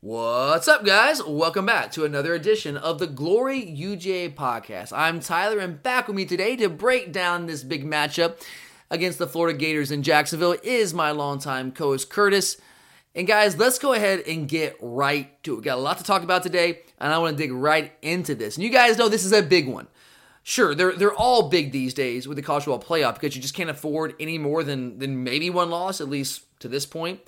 What's up, guys? Welcome back to another edition of the Glory UGA podcast. I'm Tyler, and back with me today to break down this big matchup against the Florida Gators in Jacksonville is my longtime co host Curtis. And guys, let's go ahead and get right to it. We got a lot to talk about today, and I want to dig right into this. And you guys know this is a big one. Sure, they're they're all big these days with the college football playoff because you just can't afford any more than than maybe one loss, at least to this point.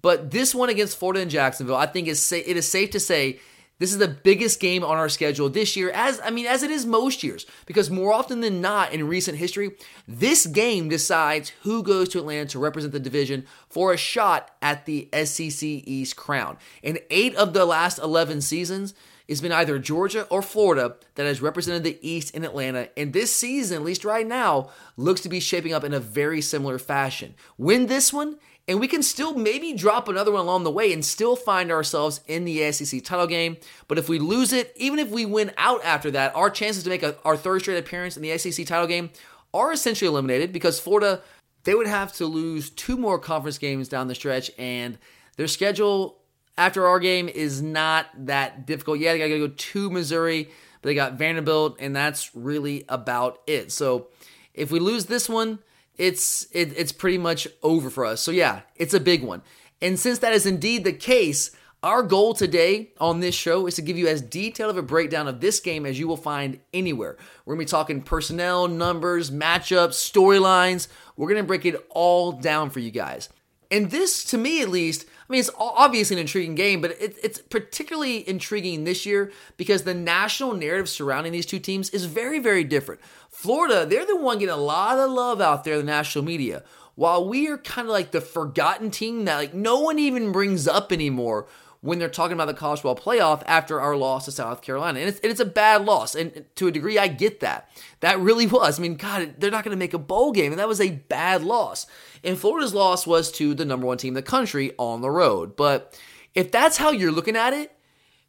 But this one against Florida and Jacksonville, I think is sa- it is safe to say this is the biggest game on our schedule this year, as I mean, as it is most years, because more often than not in recent history, this game decides who goes to Atlanta to represent the division for a shot at the SEC East crown. In eight of the last 11 seasons, it's been either Georgia or Florida that has represented the East in Atlanta, and this season, at least right now, looks to be shaping up in a very similar fashion. Win this one, and we can still maybe drop another one along the way and still find ourselves in the SEC title game. But if we lose it, even if we win out after that, our chances to make a, our third straight appearance in the SEC title game are essentially eliminated because Florida, they would have to lose two more conference games down the stretch, and their schedule after our game is not that difficult. Yeah, they got to go to Missouri, but they got Vanderbilt, and that's really about it. So if we lose this one, it's it, it's pretty much over for us. So yeah, it's a big one. And since that is indeed the case, our goal today on this show is to give you as detailed of a breakdown of this game as you will find anywhere. We're gonna be talking personnel, numbers, matchups, storylines. We're gonna break it all down for you guys. And this, to me at least, I mean, it's obviously an intriguing game, but it, it's particularly intriguing this year because the national narrative surrounding these two teams is very, very different. Florida, they're the one getting a lot of love out there in the national media, while we are kind of like the forgotten team that like no one even brings up anymore when they're talking about the college football playoff after our loss to South Carolina. And it's, and it's a bad loss. And to a degree, I get that. That really was. I mean, God, they're not going to make a bowl game. And that was a bad loss. And Florida's loss was to the number one team in the country on the road. But if that's how you're looking at it,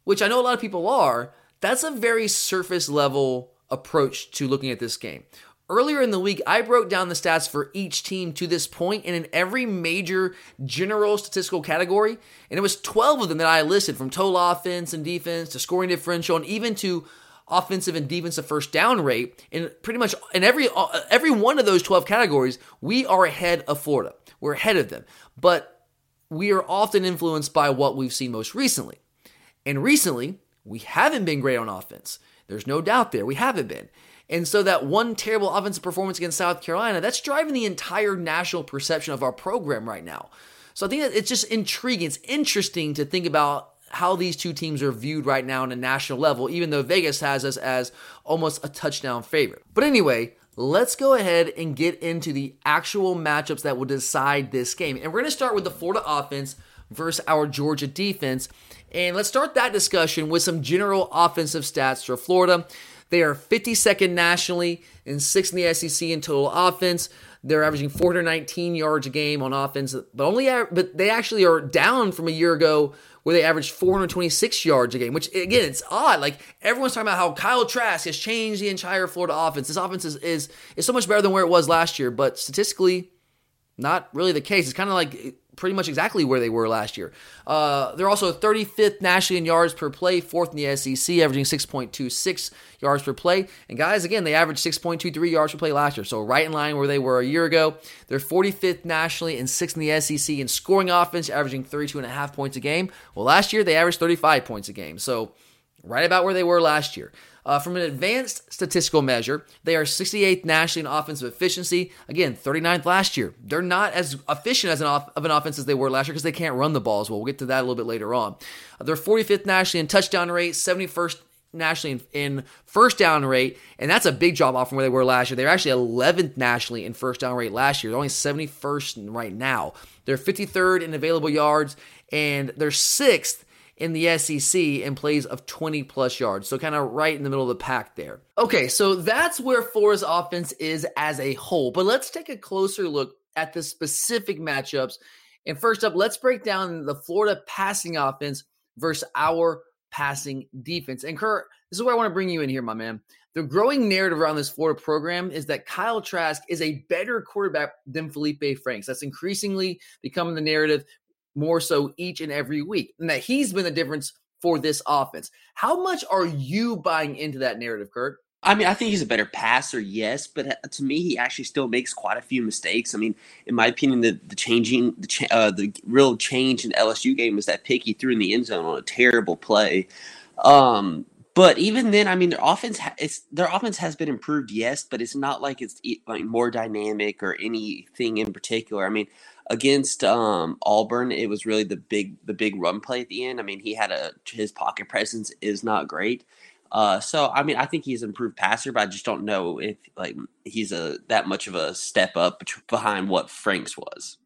which I know a lot of people are, that's a very surface level approach to looking at this game. Earlier in the week, I broke down the stats for each team to this point and in every major general statistical category. And it was 12 of them that I listed from total offense and defense to scoring differential and even to offensive and defensive first down rate. And pretty much in every uh, every one of those 12 categories, we are ahead of Florida. We're ahead of them. But we are often influenced by what we've seen most recently. And recently, we haven't been great on offense. There's no doubt there. We haven't been. And so that one terrible offensive performance against South Carolina, that's driving the entire national perception of our program right now. So I think that it's just intriguing. It's interesting to think about how these two teams are viewed right now on a national level, even though Vegas has us as almost a touchdown favorite. But anyway, let's go ahead and get into the actual matchups that will decide this game. And we're going to start with the Florida offense versus our Georgia defense. And let's start that discussion with some general offensive stats for Florida. They are 52nd nationally and sixth in the SEC in total offense. They're averaging 419 yards a game on offense, but only but they actually are down from a year ago where they averaged 426 yards a game. Which again, it's odd. Like everyone's talking about how Kyle Trask has changed the entire Florida offense. This offense is is, is so much better than where it was last year, but statistically, not really the case. It's kind of like pretty much exactly where they were last year. Uh, they're also 35th nationally in yards per play, fourth in the SEC, averaging 6.26 yards per play. And guys, again, they averaged 6.23 yards per play last year, so right in line where they were a year ago. They're 45th nationally and sixth in the SEC in scoring offense, averaging 32 and a half points a game. Well, last year they averaged 35 points a game, so right about where they were last year. Uh, from an advanced statistical measure, they are 68th nationally in offensive efficiency. Again, 39th last year. They're not as efficient as an off- of an offense as they were last year because they can't run the ball as well. We'll get to that a little bit later on. Uh, they're 45th nationally in touchdown rate, 71st nationally in, in, first down rate, and that's a big drop off from where they were last year. They're actually 11th nationally in first down rate last year. They're only 71st right now. They're 53rd in available yards, and they're sixth in the SEC in plays of 20 plus yards. So kind of right in the middle of the pack there. Okay, so that's where Florida's offense is as a whole. But let's take a closer look at the specific matchups. And first up, let's break down the Florida passing offense versus our passing defense. And Kurt, this is where I want to bring you in here, my man. The growing narrative around this Florida program is that Kyle Trask is a better quarterback than Felipe Franks. That's increasingly becoming the narrative more so each and every week. And that he's been the difference for this offense. How much are you buying into that narrative, Kurt? I mean, I think he's a better passer, yes, but uh, to me, he actually still makes quite a few mistakes. I mean, in my opinion, the, the changing, the, cha- uh, the real change in LSU game was that pick he threw in the end zone on a terrible play. Um, but even then, I mean, their offense ha- it's their offense has been improved, yes, but it's not like it's like more dynamic or anything in particular. I mean, against um, Auburn, it was really the big the big run play at the end. I mean, he had a his pocket presence is not great. Uh, so I mean, I think he's an improved passer, but I just don't know if like he's a that much of a step up behind what Franks was.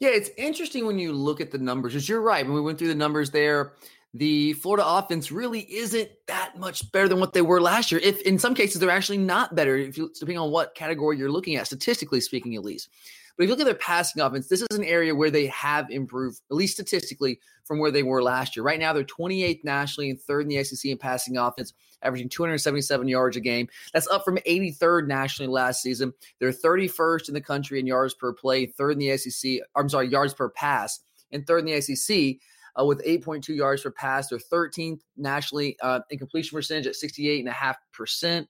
Yeah, it's interesting when you look at the numbers. Because you're right. When we went through the numbers there, the Florida offense really isn't that much better than what they were last year. If in some cases they're actually not better, if you depending on what category you're looking at, statistically speaking, at least. But if you look at their passing offense, this is an area where they have improved, at least statistically, from where they were last year. Right now, they're 28th nationally and third in the SEC in passing offense, averaging 277 yards a game. That's up from 83rd nationally last season. They're 31st in the country in yards per play, third in the SEC. I'm sorry, yards per pass, and third in the SEC. Uh, with 8.2 yards per pass. They're 13th nationally uh, in completion percentage at 68.5%.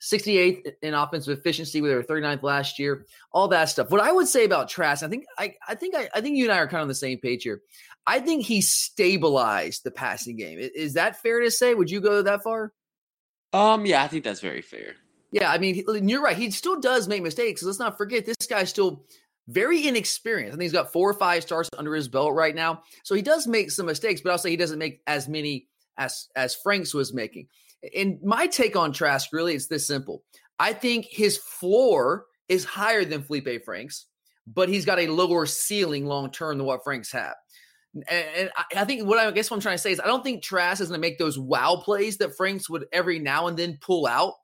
68th in offensive efficiency, where they were 39th last year, all that stuff. What I would say about Trask, I think I, I think I, I think you and I are kind of on the same page here. I think he stabilized the passing game. Is that fair to say? Would you go that far? Um, yeah, I think that's very fair. Yeah, I mean, you're right. He still does make mistakes. Let's not forget this guy's still very inexperienced. I think he's got four or five starts under his belt right now, so he does make some mistakes. But I'll say he doesn't make as many as as Franks was making. And my take on Trask really is this simple. I think his floor is higher than Felipe Franks, but he's got a lower ceiling long term than what Franks have. And, I think what I guess what I'm trying to say is I don't think Trask is going to make those wow plays that Franks would every now and then pull out,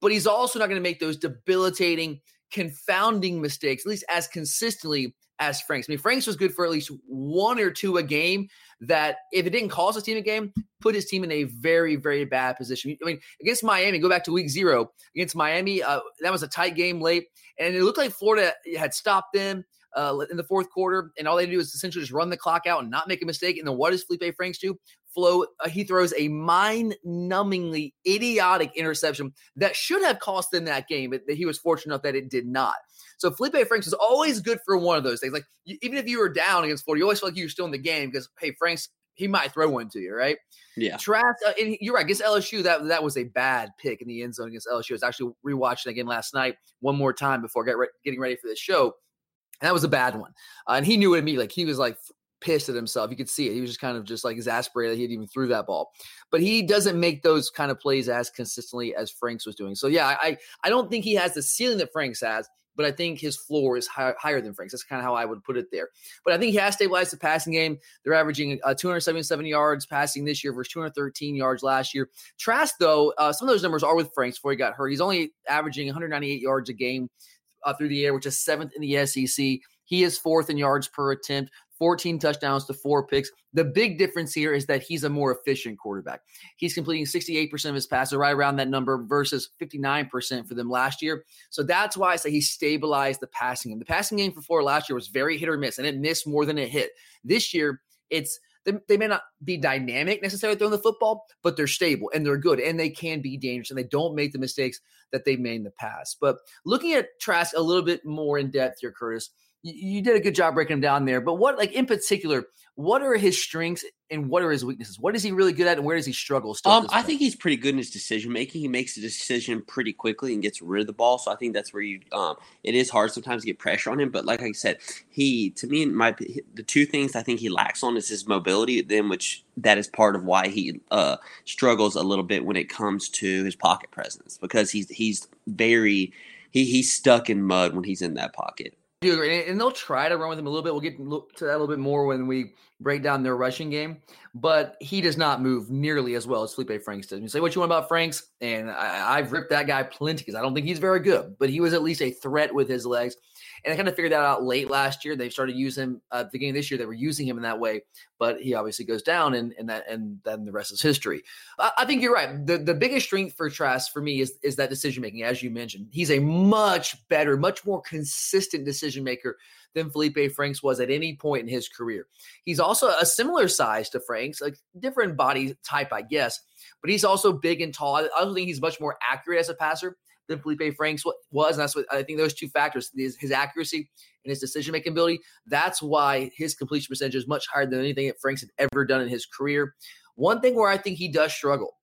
but he's also not going to make those debilitating, confounding mistakes, at least as consistently as Franks. I mean, Franks was good for at least one or two a game that if it didn't cost his team a game, put his team in a very, very bad position. I mean, against Miami, go back to week zero against Miami, uh, that was a tight game late, and it looked like Florida had stopped them. Uh, in the fourth quarter, and all they do is essentially just run the clock out and not make a mistake. And then what does Felipe Franks do? Flow, uh, he throws a mind-numbingly idiotic interception that should have cost them that game, but he was fortunate enough that it did not. So Felipe Franks is always good for one of those things. Like even if you were down against Florida, you always feel like you're still in the game because hey, Franks he might throw one to you, right? Yeah. Trask, uh, and you're right. Against LSU, that that was a bad pick in the end zone against LSU. I was actually rewatching again last night one more time before get re- getting ready for this show, and that was a bad one. Uh, and he knew it immediately. Like he was like pissed at himself. You could see it. He was just kind of just like exasperated that he even threw that ball. But he doesn't make those kind of plays as consistently as Franks was doing. So yeah, I I don't think he has the ceiling that Franks has but I think his floor is high, higher than Frank's. That's kind of how I would put it there. But I think he has stabilized the passing game. They're averaging uh, 277 yards passing this year versus 213 yards last year. Trask, though, uh, some of those numbers are with Franks before he got hurt. He's only averaging 198 yards a game uh, through the air, which is seventh in the SEC. He is fourth in yards per attempt, 14 touchdowns to four picks. The big difference here is that he's a more efficient quarterback. He's completing 68% of his passes, right around that number, versus 59% for them last year. So that's why I say he stabilized the passing game. The passing game for Florida last year was very hit or miss, and it missed more than it hit. This year, it's they, they may not be dynamic necessarily throwing the football, but they're stable and they're good and they can be dangerous and they don't make the mistakes that they made in the past. But looking at Trask a little bit more in depth here, Curtis, you, did a good job breaking him down there. But what, like in particular, what are his strengths and what are his weaknesses? What is he really good at, and where does he struggle? Still um, I think he's pretty good in his decision making. He makes a decision pretty quickly and gets rid of the ball. So I think that's where you. Um, it is hard sometimes to get pressure on him, but like I said, he to me, my the two things I think he lacks on is his mobility. Then, which that is part of why he uh, struggles a little bit when it comes to his pocket presence because he's he's very he he's stuck in mud when he's in that pocket do agree. And they'll try to run with him a little bit. We'll get to that a little bit more when we break down their rushing game. But he does not move nearly as well as Felipe Franks does. You say what you want about Franks, and I, have ripped that guy plenty because I don't think he's very good, but he was at least a threat with his legs. And I kind of figured that out late last year. They started using him uh, at the beginning of this year. They were using him in that way, but he obviously goes down, and and that and then the rest is history. I, I think you're right. The the biggest strength for Trask for me is is that decision making, as you mentioned. He's a much better, much more consistent decision maker than Felipe Franks was at any point in his career. He's also a similar size to Franks, like different body type, I guess, but he's also big and tall. I also think he's much more accurate as a passer than Felipe Franks what was. And that's what I think those two factors, his, his accuracy and his decision making ability, that's why his completion percentage is much higher than anything that Franks had ever done in his career. One thing where I think he does struggle,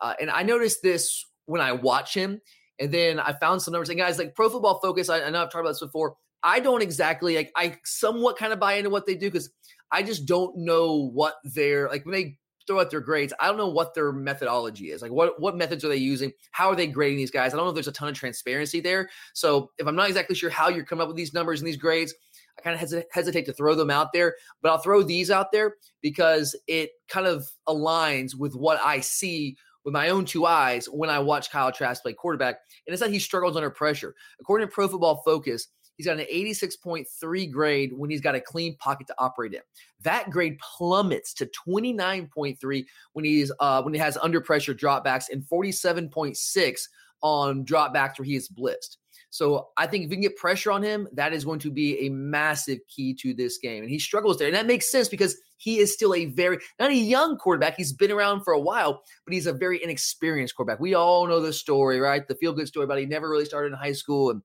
uh, and I noticed this when I watch him, and then I found some numbers. And guys, like Pro Football Focus, I, I know I've talked about this before. I don't exactly like. I somewhat kind of buy into what they do because I just don't know what they're like when they throw out their grades. I don't know what their methodology is. Like what what methods are they using? How are they grading these guys? I don't know if there's a ton of transparency there. So if I'm not exactly sure how you're coming up with these numbers and these grades, I kind of hes- hesitate to throw them out there. But I'll throw these out there because it kind of aligns with what I see with my own two eyes when I watch Kyle Trask play quarterback. And it's that he struggles under pressure. According to Pro Football Focus, He's got an 86.3 grade when he's got a clean pocket to operate in. That grade plummets to 29.3 when he's uh, when he has under pressure dropbacks and 47.6 on dropbacks where he is blitzed. So I think if we can get pressure on him, that is going to be a massive key to this game. And he struggles there. And that makes sense because he is still a very, not a young quarterback. He's been around for a while, but he's a very inexperienced quarterback. We all know the story, right? The feel good story about he never really started in high school and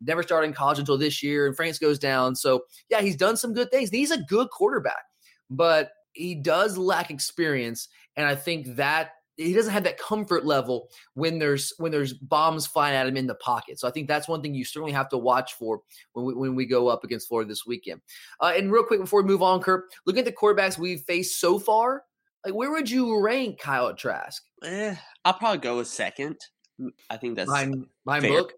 never started in college until this year, and Franks goes down. So, yeah, he's done some good things. He's a good quarterback, but he does lack experience. And I think that he doesn't have that comfort level when there's when there's bombs flying at him in the pocket. So I think that's one thing you certainly have to watch for when we, when we go up against Florida this weekend. Uh, and real quick before we move on, Kurt, look at the quarterbacks we've faced so far, like where would you rank Kyle Trask? Eh, I'll probably go with second. I think that's my behind Book.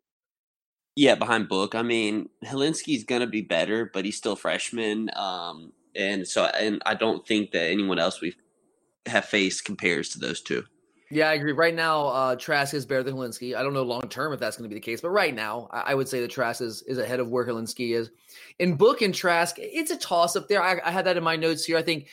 Yeah, behind Book. I mean, Hilinski's gonna be better, but he's still freshman. Um, and so, and I don't think that anyone else we have faced compares to those two. Yeah, I agree. Right now, uh, Trask is better than Hilinski. I don't know long term if that's going to be the case, but right now, I, I would say that Trask is, is ahead of where Hilinski is. In Book and Trask, it's a toss up there. I, I had that in my notes here. I think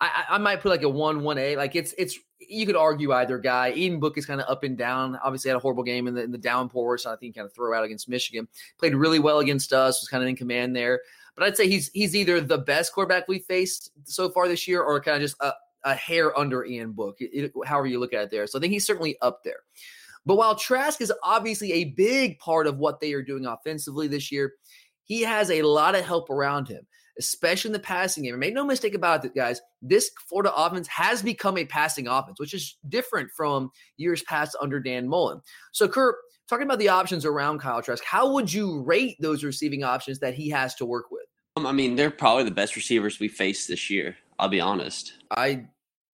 I, I might put like a one one A. Like it's it's you could argue either guy. Ian Book is kind of up and down. Obviously had a horrible game in the in the downpour, so I think kind of throw out against Michigan. Played really well against us. Was kind of in command there. But I'd say he's he's either the best quarterback we faced so far this year, or kind of just a, a hair under Ian Book. It, it, however you look at it there. So I think he's certainly up there. But while Trask is obviously a big part of what they are doing offensively this year, he has a lot of help around him especially in the passing game. And make no mistake about it, guys. This Florida offense has become a passing offense, which is different from years past under Dan Mullen. So, Kurt, talking about the options around Kyle Trask, how would you rate those receiving options that he has to work with? Um, I mean, they're probably the best receivers we faced this year. I'll be honest. I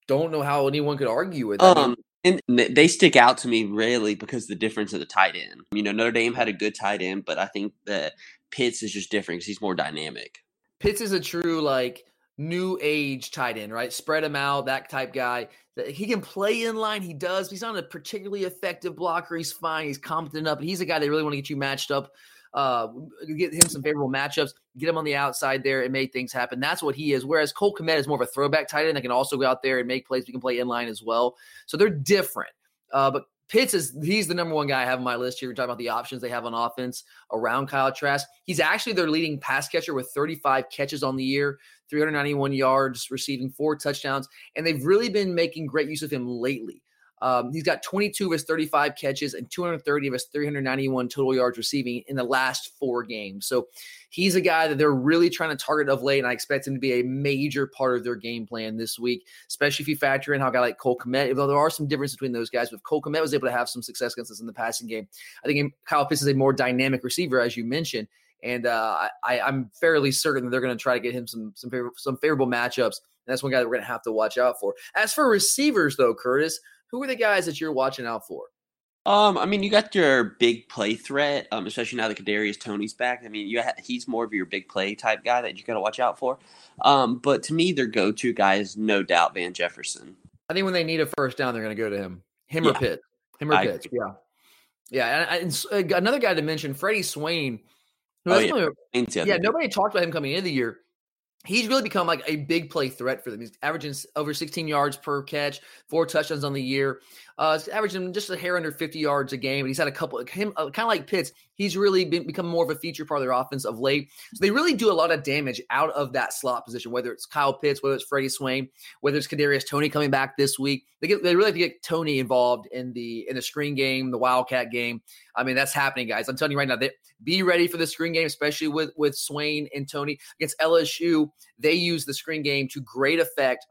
don't know how anyone could argue with that. Um, and they stick out to me really because the difference of the tight end. You know, Notre Dame had a good tight end, but I think that Pitts is just different because he's more dynamic. Pitts is a true like new age tight end, right? Spread him out, that type guy. He can play in line. He does. He's not a particularly effective blocker. He's fine. He's competent up. He's a guy they really want to get you matched up uh, get him some favorable matchups, get him on the outside there and make things happen. That's what he is. Whereas Cole Kmet is more of a throwback tight end that can also go out there and make plays. We can play in line as well. So they're different. Uh, but Pitts is he's the number one guy I have on my list here. We're talking about the options they have on offense around Kyle Trask. He's actually their leading pass catcher with 35 catches on the year, 391 yards, receiving four touchdowns, and they've really been making great use of him lately. Um, he's got 22 of his 35 catches and 230 of his 391 total yards receiving in the last four games. So he's a guy that they're really trying to target of late, and I expect him to be a major part of their game plan this week, especially if you factor in how a guy like Cole Kmet, although there are some differences between those guys, but if Cole Kmet was able to have some success against us in the passing game, I think Kyle Pitts is a more dynamic receiver, as you mentioned. And uh, I, I'm fairly certain that they're going to try to get him some some, favor- some favorable matchups. And that's one guy that we're going to have to watch out for. As for receivers, though, Curtis, who are the guys that you're watching out for? Um, I mean, you got your big play threat, um, especially now that Kadarius Toney's back. I mean, you ha- he's more of your big play type guy that you got to watch out for. Um, but to me, their go-to guy is no doubt Van Jefferson. I think when they need a first down, they're going to go to him, him yeah. or Pitt, him or I agree. Yeah, yeah. And, and uh, another guy to mention, Freddie Swain. who Oh, yeah. one of- Ain't the other yeah, nobody talked about him coming into the year. He's really become like a big play threat for them. He's averaging over 16 yards per catch, four touchdowns on the year. Uh, he's averaging just a hair under 50 yards a game. And he's had a couple him, uh, kind of like Pitts. He's really been, become more of a feature part of their offense of late. So they really do a lot of damage out of that slot position, whether it's Kyle Pitts, whether it's Freddie Swain, whether it's Kadarius Toney coming back this week. They get they really have to get Toney involved in the in the screen game, the Wildcat game. I mean, that's happening, guys. I'm telling you right now. They, be ready for the screen game, especially with with Swain and Toney against LSU. They use the screen game to great effect.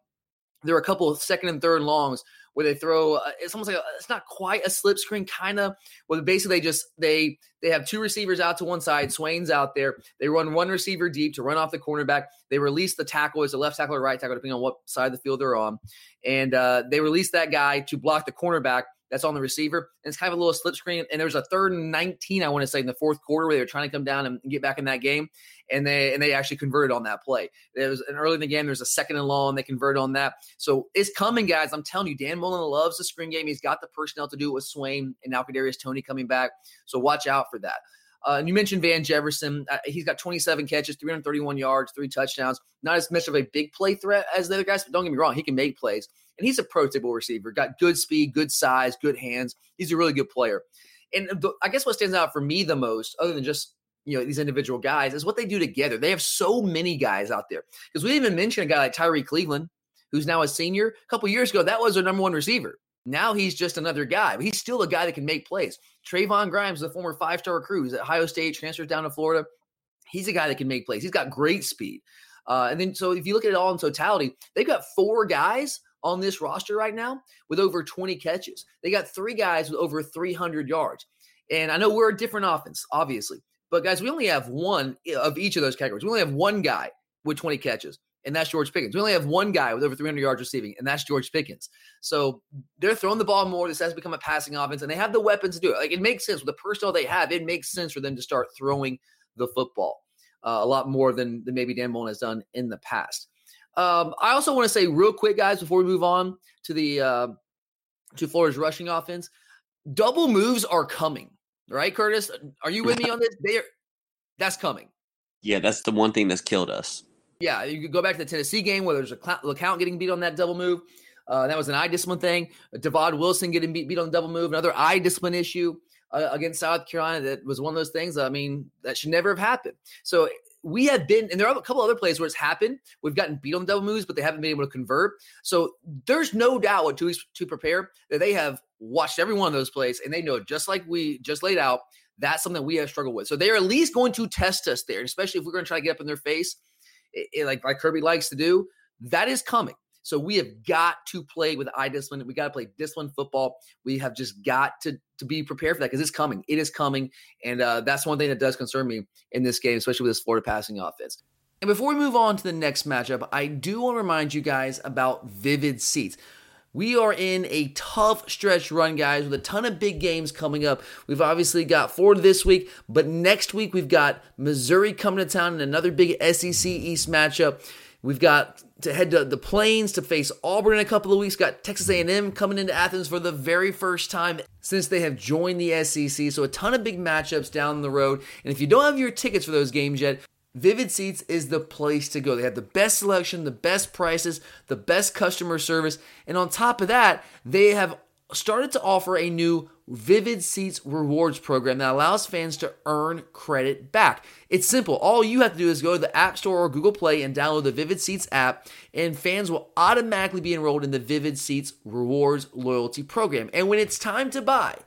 There are a couple of second and third longs where they throw. Uh, it's almost like a, it's not quite a slip screen, kind of. Where basically they just they they have two receivers out to one side. Swain's out there. They run one receiver deep to run off the cornerback. They release the tackle as a left tackle or right tackle, depending on what side of the field they're on, and uh, they release that guy to block the cornerback that's on the receiver. And it's kind of a little slip screen. And there's a third and 19, I want to say, in the fourth quarter where they were trying to come down and get back in that game. And they and they actually converted on that play. There was an early in the game, there's a second and long, and they converted on that. So it's coming, guys. I'm telling you, Dan Mullen loves the screen game. He's got the personnel to do it with Swain and now Kadarius Toney coming back. So watch out for that. Uh, and you mentioned Van Jefferson. Uh, he's got 27 catches, 331 yards, three touchdowns. Not as much of a big play threat as the other guys, but don't get me wrong, he can make plays. And he's a pro table receiver. Got good speed, good size, good hands. He's a really good player. And the, I guess what stands out for me the most, other than just you know these individual guys, is what they do together. They have so many guys out there. Because we even mention a guy like Tyrie Cleveland, who's now a senior. A couple years ago, that was their number one receiver. Now he's just another guy, but he's still a guy that can make plays. Trevon Grimes, the former five star recruit, who's at Ohio State, transfers down to Florida. He's a guy that can make plays. He's got great speed. Uh, and then, so if you look at it all in totality, they've got four guys on this roster right now with over 20 catches. They got three guys with over 300 yards. And I know we're a different offense, obviously, but guys, we only have one of each of those categories. We only have one guy with 20 catches, and that's George Pickens. We only have one guy with over 300 yards receiving, and that's George Pickens. So they're throwing the ball more. This has become a passing offense, and they have the weapons to do it. Like it makes sense with the personnel they have. It makes sense for them to start throwing the football uh, a lot more than, than maybe Dan Mullen has done in the past. Um, I also want to say real quick, guys, before we move on to the uh, to Florida's rushing offense, double moves are coming. Right, Curtis? Are you with me on this? They are, that's coming. Yeah, that's the one thing that's killed us. Yeah, you could go back to the Tennessee game where there's a cl- account getting beat on that double move. Uh, that was an eye discipline thing. Divaad Wilson getting beat, beat on the double move. Another eye discipline issue uh, against South Carolina. That was one of those things. I mean, that should never have happened. So we have been, and there are a couple other plays where it's happened. We've gotten beat on double moves, but they haven't been able to convert. So there's no doubt what two weeks to prepare that they have watched every one of those plays and they know just like we just laid out. That's something we have struggled with. So they're at least going to test us there, especially if we're going to try to get up in their face, it, it, like like Kirby likes to do. That is coming. So we have got to play with eye discipline. We got to play disciplined football. We have just got to to be prepared for that because it's coming. It is coming, and uh, that's one thing that does concern me in this game, especially with this Florida passing offense. And before we move on to the next matchup, I do want to remind you guys about Vivid Seats. We are in a tough stretch run, guys, with a ton of big games coming up. We've obviously got Florida this week, but next week we've got Missouri coming to town in another big SEC East matchup. We've got to head to the Plains to face Auburn in a couple of weeks. Got Texas A&M coming into Athens for the very first time since they have joined the SEC. So a ton of big matchups down the road. And if you don't have your tickets for those games yet, Vivid Seats is the place to go. They have the best selection, the best prices, the best customer service, and on top of that, they have started to offer a new Vivid Seats rewards program that allows fans to earn credit back. It's simple. All you have to do is go to the App Store or Google Play and download the Vivid Seats app, and fans will automatically be enrolled in the Vivid Seats rewards loyalty program. And when it's time to buy,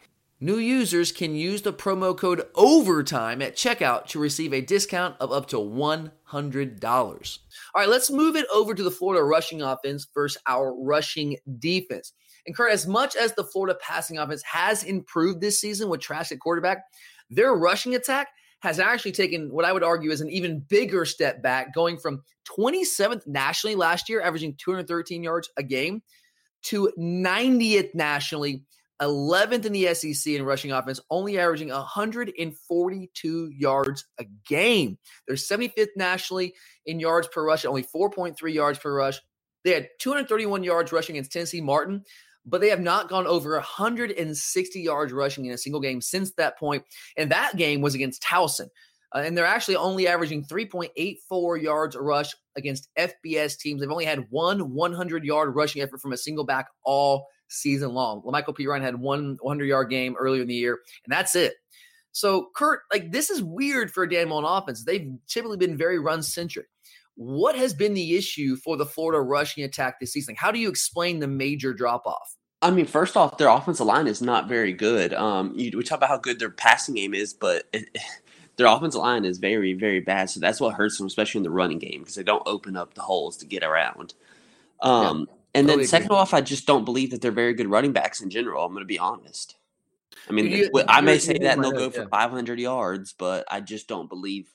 new users can use the promo code OVERTIME at checkout to receive a discount of up to $100. All right, let's move it over to the Florida rushing offense versus our rushing defense. And Kurt, as much as the Florida passing offense has improved this season with Trask at quarterback, their rushing attack has actually taken what I would argue is an even bigger step back, going from 27th nationally last year, averaging 213 yards a game, to 90th nationally, 11th in the SEC in rushing offense, only averaging 142 yards a game. They're 75th nationally in yards per rush, only 4.3 yards per rush. They had 231 yards rushing against Tennessee Martin, but they have not gone over 160 yards rushing in a single game since that point. And that game was against Towson. Uh, and they're actually only averaging 3.84 yards a rush against FBS teams. They've only had one 100 yard rushing effort from a single back all season long. Lamical Perine had one 100 yard game earlier in the year, and that's it. So, Kurt, like this is weird for a Dan Mullen offense. They've typically been very run centric. What has been the issue for the Florida rushing attack this season? How do you explain the major drop off? I mean, first off, their offensive line is not very good. Um, you, we talk about how good their passing game is, but it, their offensive line is very, very bad. So that's what hurts them, especially in the running game, because they don't open up the holes to get around. Um, yeah, and totally then, second agree. off, I just don't believe that they're very good running backs in general. I'm going to be honest. I mean, you, I may say that and they'll go for yeah. 500 yards, but I just don't believe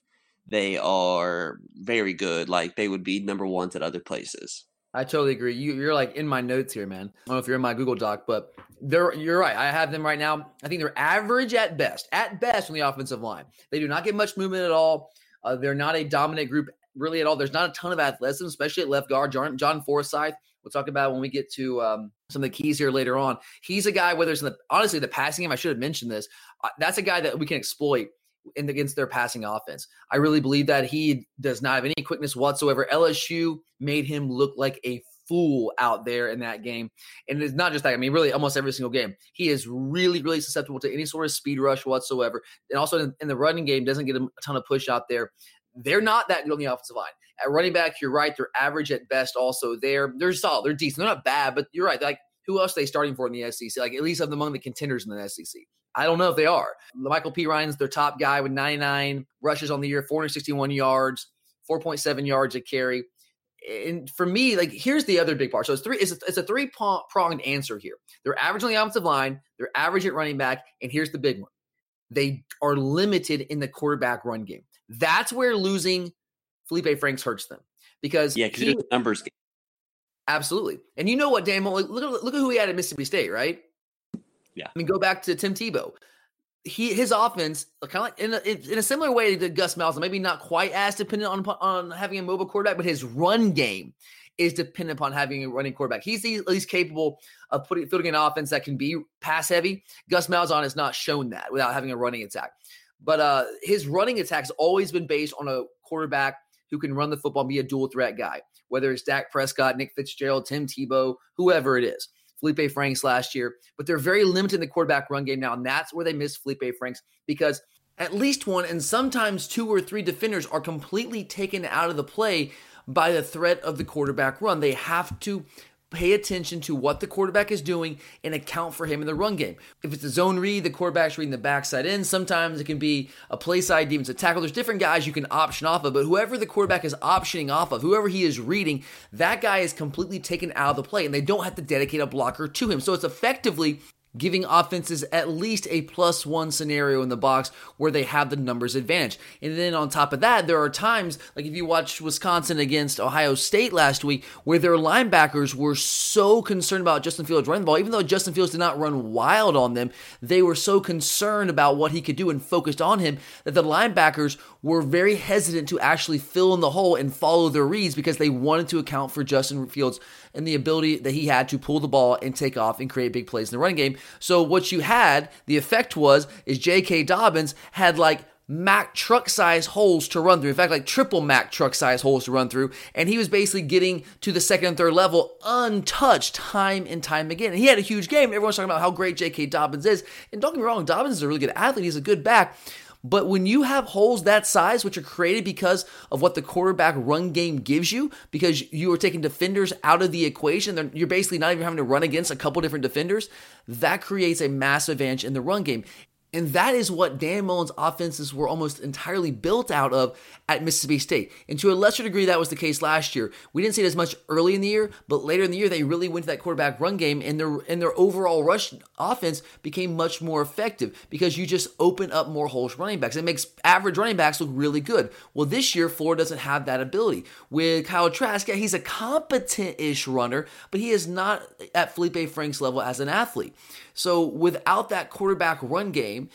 they are very good. Like they would be number ones at other places. I totally agree. You, you're like in my notes here, man. I don't know if you're in my Google Doc, but they're you're right. I have them right now. I think they're average at best, at best on the offensive line. They do not get much movement at all. Uh, they're not a dominant group really at all. There's not a ton of athleticism, especially at left guard. John, John Forsyth, we'll talk about when we get to um, some of the keys here later on. He's a guy, whether it's in the honestly the passing game, I should have mentioned this. Uh, that's a guy that we can exploit in against their passing offense. I really believe that he does not have any quickness whatsoever. LSU made him look like a fool out there in that game. And it's not just that. I mean, really, almost every single game, he is really, really susceptible to any sort of speed rush whatsoever. And also in, in the running game, doesn't get a ton of push out there. They're not that good on the offensive line. At running back, you're right. They're average at best. Also, they're they're solid. They're decent. They're not bad, but you're right. Like who else are they starting for in the SEC? Like at least among the contenders in the SEC. I don't know if they are. Lamical Perine's their top guy with 99 rushes on the year, 461 yards, 4.7 yards a carry. And for me, like here's the other big part. So it's three. It's a, it's a three pronged answer here. They're average on the offensive line. They're average at running back. And here's the big one: they are limited in the quarterback run game. That's where losing Felipe Franks hurts them because yeah, because it's numbers game. Absolutely. And you know what, Dan? Look, look at who he had at Mississippi State, right? Yeah. I mean, go back to Tim Tebow. He his offense uh, kind of like in a, in a similar way to Gus Malzahn, maybe not quite as dependent on on having a mobile quarterback, but his run game is dependent upon having a running quarterback. He's at least capable of putting fielding an offense that can be pass heavy. Gus Malzahn has not shown that without having a running attack. But uh, his running attack has always been based on a quarterback who can run the football and be a dual threat guy, whether it's Dak Prescott, Nick Fitzgerald, Tim Tebow, whoever it is. Felipe Franks last year, but they're very limited in the quarterback run game now. And that's where they miss Felipe Franks because at least one and sometimes two or three defenders are completely taken out of the play by the threat of the quarterback run. They have to pay attention to what the quarterback is doing and account for him in the run game. If it's a zone read, the quarterback's reading the backside in. Sometimes it can be a play side defensive tackle. There's different guys you can option off of, but whoever the quarterback is optioning off of, whoever he is reading, that guy is completely taken out of the play and they don't have to dedicate a blocker to him. So it's effectively giving offenses at least a plus one scenario in the box where they have the numbers advantage. And then on top of that, there are times, like if you watched Wisconsin against Ohio State last week, where their linebackers were so concerned about Justin Fields running the ball, even though Justin Fields did not run wild on them, they were so concerned about what he could do and focused on him that the linebackers were very hesitant to actually fill in the hole and follow their reads because they wanted to account for Justin Fields and the ability that he had to pull the ball and take off and create big plays in the running game. So what you had, the effect was, is J.K. Dobbins had like Mac truck size holes to run through. In fact, like triple Mac truck size holes to run through. And he was basically getting to the second and third level untouched time and time again. And he had a huge game. Everyone's talking about how great J.K. Dobbins is. And don't get me wrong, Dobbins is a really good athlete. He's a good back. But when you have holes that size, which are created because of what the quarterback run game gives you, because you are taking defenders out of the equation, you're basically not even having to run against a couple different defenders, that creates a massive advantage in the run game. And that is what Dan Mullen's offenses were almost entirely built out of at Mississippi State. And to a lesser degree, that was the case last year. We didn't see it as much early in the year, but later in the year, they really went to that quarterback run game, and their and their overall rush offense became much more effective because you just open up more holes running backs. It makes average running backs look really good. Well, this year, Florida doesn't have that ability. With Kyle Trask, yeah, he's a competent-ish runner, but he is not at Felipe Frank's level as an athlete. So without that quarterback run game,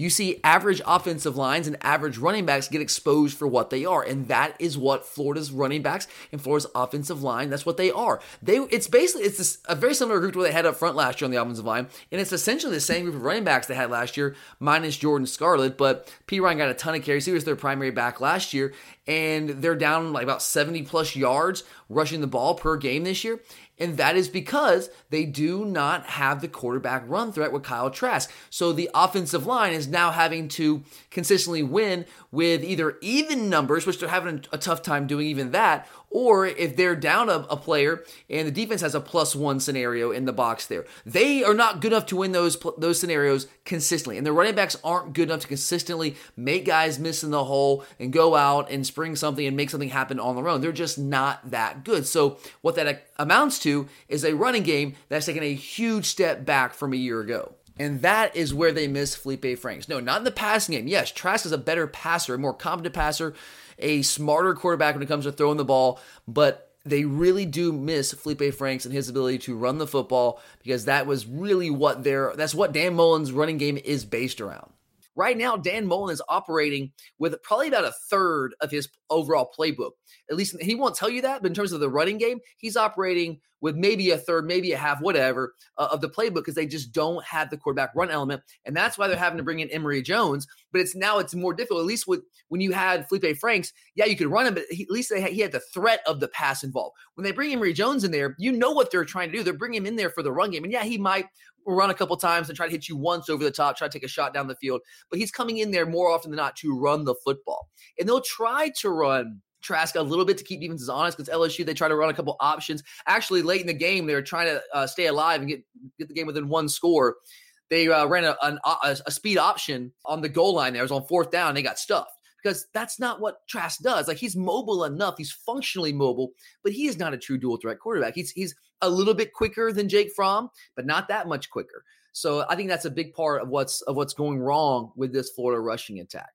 you see average offensive lines and average running backs get exposed for what they are. And that is what Florida's running backs and Florida's offensive line, that's what they are. They it's basically it's this, a very similar group to what they had up front last year on the offensive line. And it's essentially the same group of running backs they had last year, minus Jordan Scarlett. But Perine got a ton of carries. He was their primary back last year. And they're down like about 70 plus yards rushing the ball per game this year. And that is because they do not have the quarterback run threat with Kyle Trask. So the offensive line is now having to consistently win with either even numbers, which they're having a tough time doing even that, or if they're down a, a, player and the defense has a plus one scenario in the box there, they are not good enough to win those those scenarios consistently. And the running backs aren't good enough to consistently make guys miss in the hole and go out and spring something and make something happen on their own. They're just not that good. So what that amounts to is a running game that's taken a huge step back from a year ago. And that is where they miss Felipe Franks. No, not in the passing game. Yes, Trask is a better passer, a more competent passer, a smarter quarterback when it comes to throwing the ball, but they really do miss Felipe Franks and his ability to run the football because that was really what their that's what Dan Mullen's running game is based around. Right now, Dan Mullen is operating with probably about a third of his overall playbook. At least he won't tell you that, but in terms of the running game, he's operating with maybe a third, maybe a half, whatever, uh, of the playbook because they just don't have the quarterback run element, and that's why they're having to bring in Emory Jones. But it's now it's more difficult. At least with when you had Felipe Franks, yeah, you could run him, but he, at least had, he had the threat of the pass involved. When they bring Emory Jones in there, you know what they're trying to do. They're bringing him in there for the run game, and yeah, he might run a couple times and try to hit you once over the top, try to take a shot down the field. But he's coming in there more often than not to run the football. And they'll try to run Trask a little bit to keep defenses honest because LSU they try to run a couple options. Actually, late in the game, they were trying to uh, stay alive and get get the game within one score. They uh, ran a, an, a, a speed option on the goal line. There it was on fourth down. They got stuffed because that's not what Trask does. Like he's mobile enough, he's functionally mobile, but he is not a true dual threat quarterback. He's he's a little bit quicker than Jake Fromm, but not that much quicker. So I think that's a big part of what's of what's going wrong with this Florida rushing attack.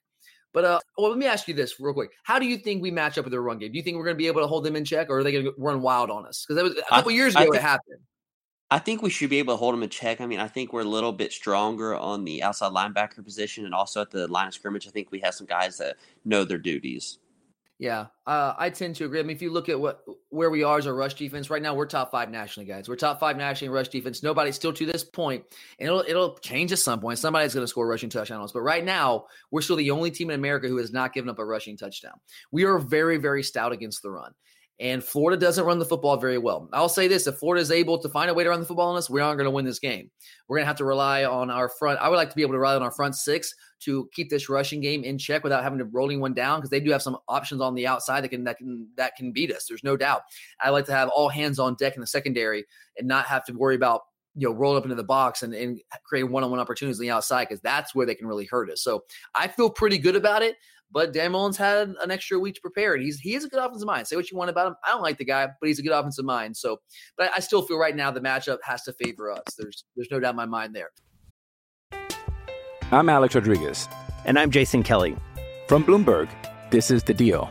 But uh, well, let me ask you this real quick: How do you think we match up with their run game? Do you think we're going to be able to hold them in check, or are they going to run wild on us? Because that was a couple I, years ago think, it happened. I think we should be able to hold them in check. I mean, I think we're a little bit stronger on the outside linebacker position, and also at the line of scrimmage. I think we have some guys that know their duties. Yeah, uh, I tend to agree. I mean, if you look at what where we are as a rush defense right now, we're top five nationally, guys. We're top five nationally in rush defense. Nobody still to this point, and it'll it'll change at some point. Somebody's going to score rushing touchdowns, but right now we're still the only team in America who has not given up a rushing touchdown. We are very very stout against the run. And Florida doesn't run the football very well. I'll say this if Florida is able to find a way to run the football on us, we aren't going to win this game. We're going to have to rely on our front. I would like to be able to rely on our front six to keep this rushing game in check without having to rolling one down because they do have some options on the outside that can that can that can beat us. There's no doubt. I like to have all hands on deck in the secondary and not have to worry about you know rolling up into the box and, and creating one-on-one opportunities on the outside because that's where they can really hurt us. So I feel pretty good about it. But Dan Mullen's had an extra week to prepare, and he's he is a good offensive mind. Say what you want about him. I don't like the guy, but he's a good offensive mind. So, but I still feel right now the matchup has to favor us. There's there's no doubt in my mind there. I'm Alex Rodriguez. And I'm Jason Kelly. From Bloomberg, this is The Deal.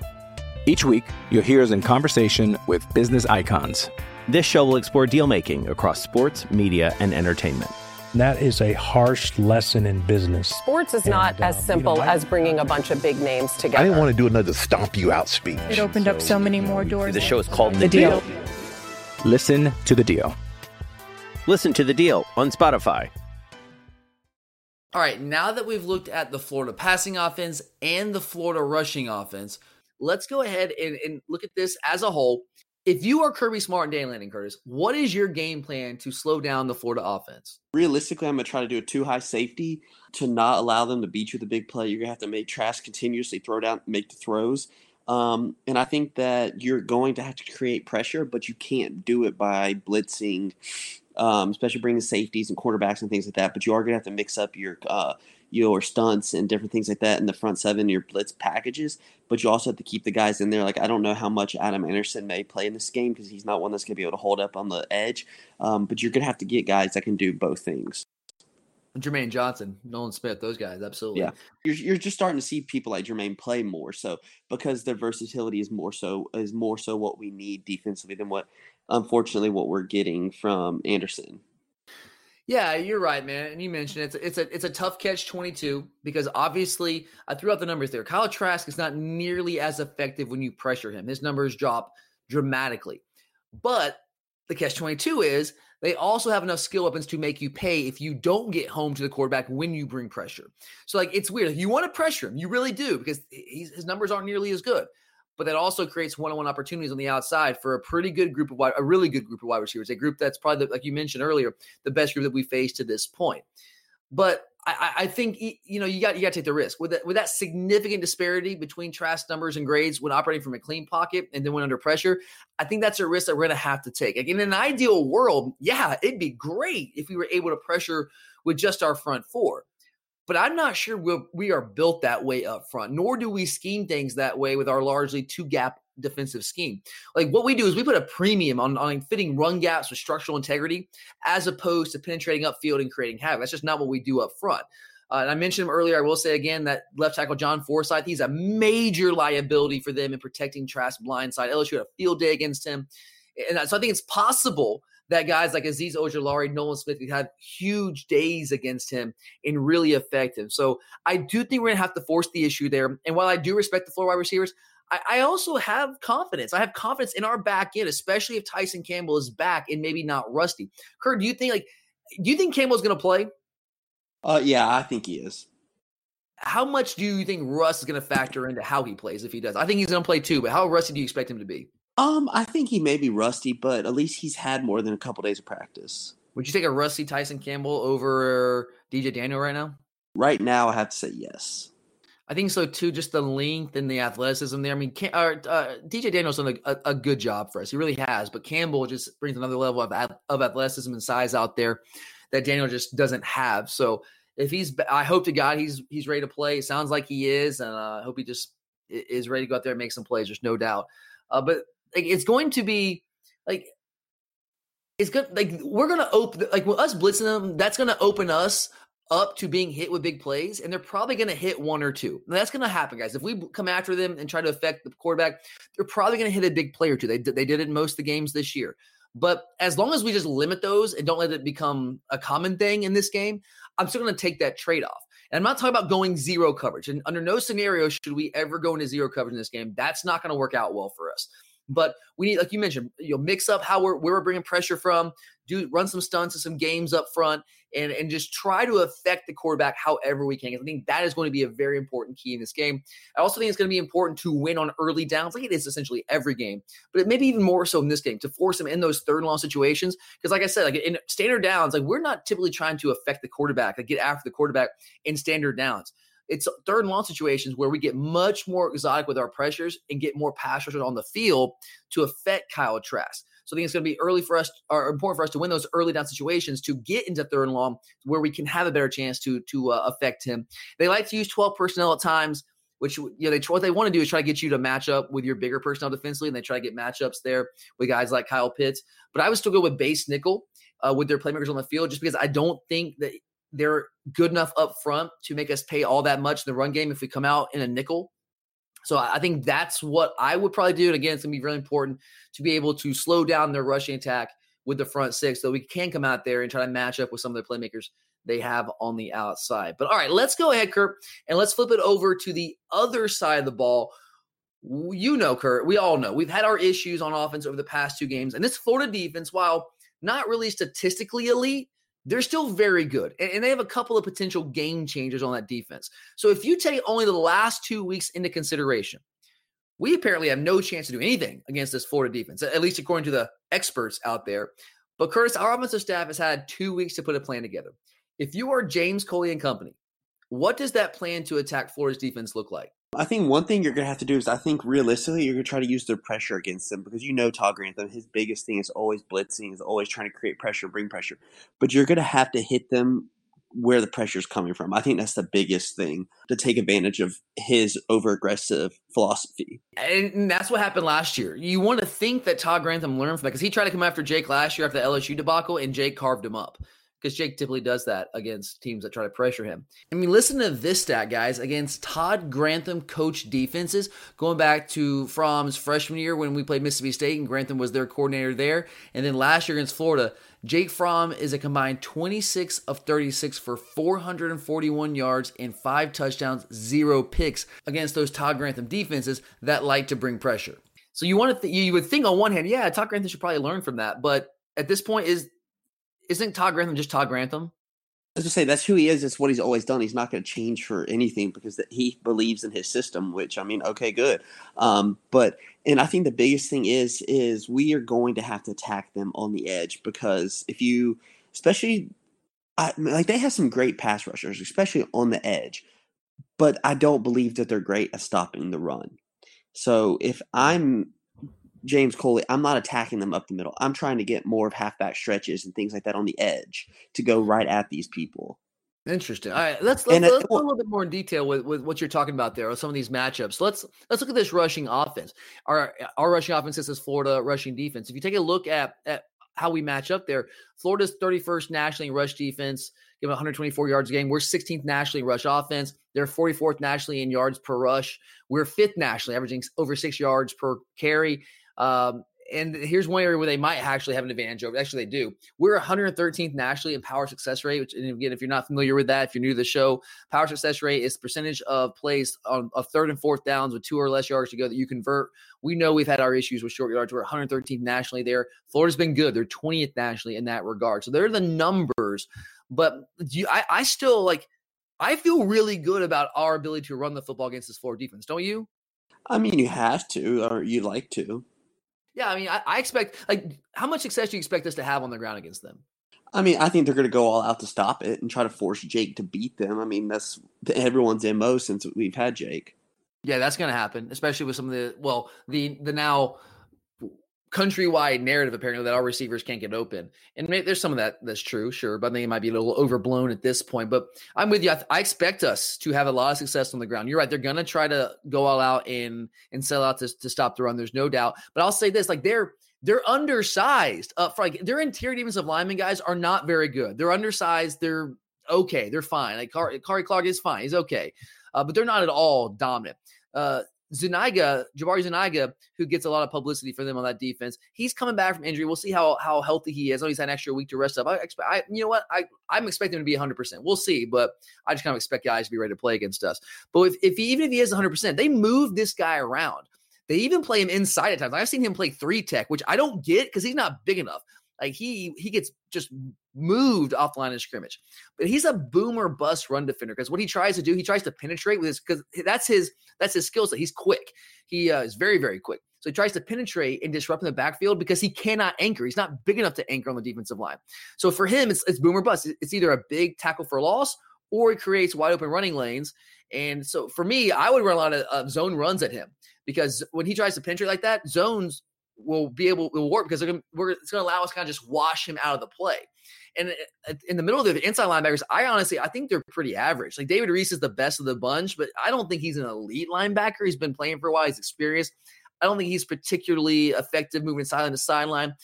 Each week, you'll hear us in conversation with business icons. This show will explore deal making across sports, media, and entertainment. That is a harsh lesson in business. Sports is not And, uh, as you know, simple I- as bringing a bunch of big names together. I didn't want to do another stomp you out speech. It opened up so many more doors. The show is called The, The deal. Deal. Listen to the deal. Listen to The Deal on Spotify. All right, now that we've looked at the Florida passing offense and the Florida rushing offense, let's go ahead and, and look at this as a whole. If you are Kirby Smart and Dan Lanning, Curtis, what is your game plan to slow down the Florida offense? realistically, I'm gonna try to do a two high safety to not allow them to beat you with a big play. You're gonna have to make Trask continuously throw down, make the throws. Um, and I think that you're going to have to create pressure, but you can't do it by blitzing, um, especially bringing safeties and quarterbacks and things like that. But you are gonna have to mix up your uh, your stunts and different things like that in the front seven, your blitz packages. But you also have to keep the guys in there. Like I don't know how much Adam Anderson may play in this game because he's not one that's gonna be able to hold up on the edge. Um, but you're gonna have to get guys that can do both things. Jermaine Johnson, Nolan Smith, those guys, absolutely. Yeah. You're, you're just starting to see people like Jermaine play more so because their versatility is more so is more so what we need defensively than what unfortunately what we're getting from Anderson. Yeah, you're right, man. And you mentioned it's it's a it's a tough catch 22 because obviously I threw out the numbers there. Kyle Trask is not nearly as effective when you pressure him. His numbers drop dramatically. But the catch 22 is they also have enough skill weapons to make you pay if you don't get home to the quarterback when you bring pressure. So like it's weird. You want to pressure him, you really do because his numbers aren't nearly as good. But that also creates one-on-one opportunities on the outside for a pretty good group of wide, a really good group of wide receivers, a group that's probably like you mentioned earlier, the best group that we faced to this point. But I, I I think you know you got you got to take the risk with that with that significant disparity between Trask numbers and grades when operating from a clean pocket and then when under pressure. I think that's a risk that we're going to have to take. Like in an ideal world, yeah, it'd be great if we were able to pressure with just our front four. But I'm not sure we'll, we are built that way up front, nor do we scheme things that way with our largely two gap defensive scheme. Like what we do is we put a premium on, on fitting run gaps with structural integrity as opposed to penetrating upfield and creating havoc. That's just not what we do up front. Uh, and I mentioned earlier. I will say again that left tackle John Forsythe, he's a major liability for them in protecting Trask blindside. LSU had a field day against him. And so I think it's possible that guys like Azeez Ojulari, Nolan Smith could have huge days against him and really affect him. So I do think we're going to have to force the issue there. And while I do respect the floor wide receivers, I, I also have confidence. I have confidence in our back end, especially if Tyson Campbell is back and maybe not rusty. Kurt, do you think like do you think Campbell's going to play? Uh, yeah, I think he is. How much do you think Russ is going to factor into how he plays if he does? I think he's going to play too, but how rusty do you expect him to be? Um, I think he may be rusty, but at least he's had more than a couple days of practice. Would you take a rusty Tyson Campbell over DJ Daniel right now? Right now, I have to say yes. I think so too. Just the length and the athleticism there. I mean, Cam, uh, uh, DJ Daniel's done a, a, a, good job for us. He really has. But Campbell just brings another level of of athleticism and size out there that Daniel just doesn't have. So if he's, I hope to God he's he's ready to play. It sounds like he is, and uh, I hope he just is ready to go out there and make some plays. There's no doubt. Uh, but like, it's going to be like it's good. Like we're gonna open like with us blitzing them. That's gonna open us up to being hit with big plays, and they're probably to hit one or two. And that's to happen, guys. If we come after them and try to affect the quarterback, they're probably to hit a big play or two. They, they did it most of the games this year. But as long as we just limit those and don't let it become a common thing in this game, I'm still going to take that trade off. And I'm not talking about going zero coverage. And under no scenario should we ever go into zero coverage in this game. That's not going to work out well for us. But we need, like you mentioned, you know, mix up how we're where we're bringing pressure from, do run some stunts and some games up front, and and just try to affect the quarterback however we can. I think that is going to be a very important key in this game. I also think it's going to be important to win on early downs, like it is essentially every game, but it maybe even more so in this game to force them in those third and long situations. Because, like I said, like in standard downs, like we're not typically trying to affect the quarterback, like get after the quarterback in standard downs it's third and long situations where we get much more exotic with our pressures and get more pass rushers on the field to affect Kyle Trask. So I think it's going to be early for us, or important for us to win those early down situations to get into third and long, where we can have a better chance to to uh, affect him. They like to use twelve personnel at times which you know they what they want to do is try to get you to match up with your bigger personnel defensively, and they try to get matchups there with guys like Kyle Pitts. But I would still go with base nickel uh, with their playmakers on the field, just because I don't think that they're good enough up front to make us pay all that much in the run game if we come out in a nickel. So I think that's what I would probably do. And again, it's gonna be really important to be able to slow down their rushing attack with the front six, so we can come out there and try to match up with some of the playmakers they have on the outside. But all right, let's go ahead, Kurt, and let's flip it over to the other side of the ball. You know, Kurt, we all know we've had our issues on offense over the past two games, and this Florida defense, while not really statistically elite, they're still very good. And, they have a couple of potential game changers on that defense. So if you take only the last two weeks into consideration, we apparently have no chance to do anything against this Florida defense, at least according to the experts out there. But Curtis, our offensive staff has had two weeks to put a plan together. If you are James Coley and company, what does that plan to attack Florida's defense look like? I think one thing you're going to have to do is I think realistically you're going to try to use their pressure against them because you know Todd Grantham, his biggest thing is always blitzing, is always trying to create pressure, bring pressure. But you're going to have to hit them where the pressure is coming from. I think that's the biggest thing to take advantage of his over aggressive philosophy. And that's what happened last year. You want to think that Todd Grantham learned from that because he tried to come after Jake last year after the LSU debacle, and Jake carved him up because Jake typically does that against teams that try to pressure him. I mean, listen to this stat, guys, against Todd Grantham coach defenses, going back to Fromm's freshman year when we played Mississippi State and Grantham was their coordinator there. And then last year against Florida, Jake Fromm is a combined 26 of 36 for 441 yards and five touchdowns, zero picks against those Todd Grantham defenses that like to bring pressure. So you want to th- you would think on one hand, yeah, Todd Grantham should probably learn from that, but at this point, is isn't Todd Grantham just Todd Grantham? I was to say that's who he is. It's what he's always done. He's not going to change for anything because that he believes in his system. Which I mean, okay, good. Um, but and I think the biggest thing is is we are going to have to attack them on the edge because if you, especially, I, like they have some great pass rushers, especially on the edge, but I don't believe that they're great at stopping the run. So if I'm James Coley, I'm not attacking them up the middle. I'm trying to get more of halfback stretches and things like that on the edge to go right at these people. Interesting. All right, let's let's, let's go a little bit more in detail with, with what you're talking about there, or some of these matchups. Let's let's look at this rushing offense. Our our rushing offense is Florida rushing defense. If you take a look at at how we match up there, Florida's 31st nationally in rush defense, giving 124 yards a game. We're 16th nationally in rush offense. They're 44th nationally in yards per rush. We're fifth nationally, averaging over six yards per carry. Um, and here's one area where they might actually have an advantage over. Actually, they do. We're 113th nationally in power success rate. Which, and again, if you're not familiar with that, if you're new to the show, power success rate is percentage of plays on a third and fourth downs with two or less yards to go that you convert. We know we've had our issues with short yards. We're 113th nationally there. Florida's been good. They're 20th nationally in that regard. So they're the numbers. But you, I, I still like. I feel really good about our ability to run the football against this Florida defense. Don't you? I mean, you have to, or you like to. Yeah, I mean, I, I, expect like how much success do you expect us to have on the ground against them? I mean, I think they're going to go all out to stop it and try to force Jake to beat them. I mean, that's everyone's mo since we've had Jake. Yeah, that's going to happen, especially with some of the well, the the now countrywide narrative apparently that our receivers can't get open. And maybe there's some of that that's true, sure, but I think it might be a little overblown at this point. But I'm with you. I, I expect us to have a lot of success on the ground. You're right. They're to try to go all out and and sell out to, to stop the run. There's no doubt. But I'll say this: like they're they're undersized. Uh, for like their interior defensive linemen guys are not very good. They're undersized. They're okay. They're fine. Like Car- Kari Clark is fine. He's okay, uh, but they're not at all dominant. Uh, Zuniga, Jabari Zuniga, who gets a lot of publicity for them on that defense, he's coming back from injury. We'll see how how healthy he is. Oh, he's had an extra week to rest up. I expect, I, you know what, I I'm expecting him to be 100. percent We'll see, but I just kind of expect guys to be ready to play against us. But if, if he, even if he is 100, percent they move this guy around. They even play him inside at times. I've seen him play three tech, which I don't get because he's not big enough. Like he he gets just moved off line of scrimmage. But he's a boomer bust run defender because what he tries to do, he tries to penetrate with his because that's his that's his skill set. He's quick. He uh, is very very quick. So he tries to penetrate and disrupt in the backfield because he cannot anchor. He's not big enough to anchor on the defensive line. So for him, it's, it's boomer bust. It's either a big tackle for loss or he creates wide open running lanes. And so for me, I would run a lot of zone runs at him because when he tries to penetrate like that, zones will be able to work because gonna, it's going to allow us kind of just wash him out of the play. And uh, in the middle of the inside linebackers, I honestly I think they're pretty average. Like David Reese is the best of the bunch, but I don't think he's an elite linebacker. He's been playing for a while. He's experienced. I don't think he's particularly effective moving sideline to sideline.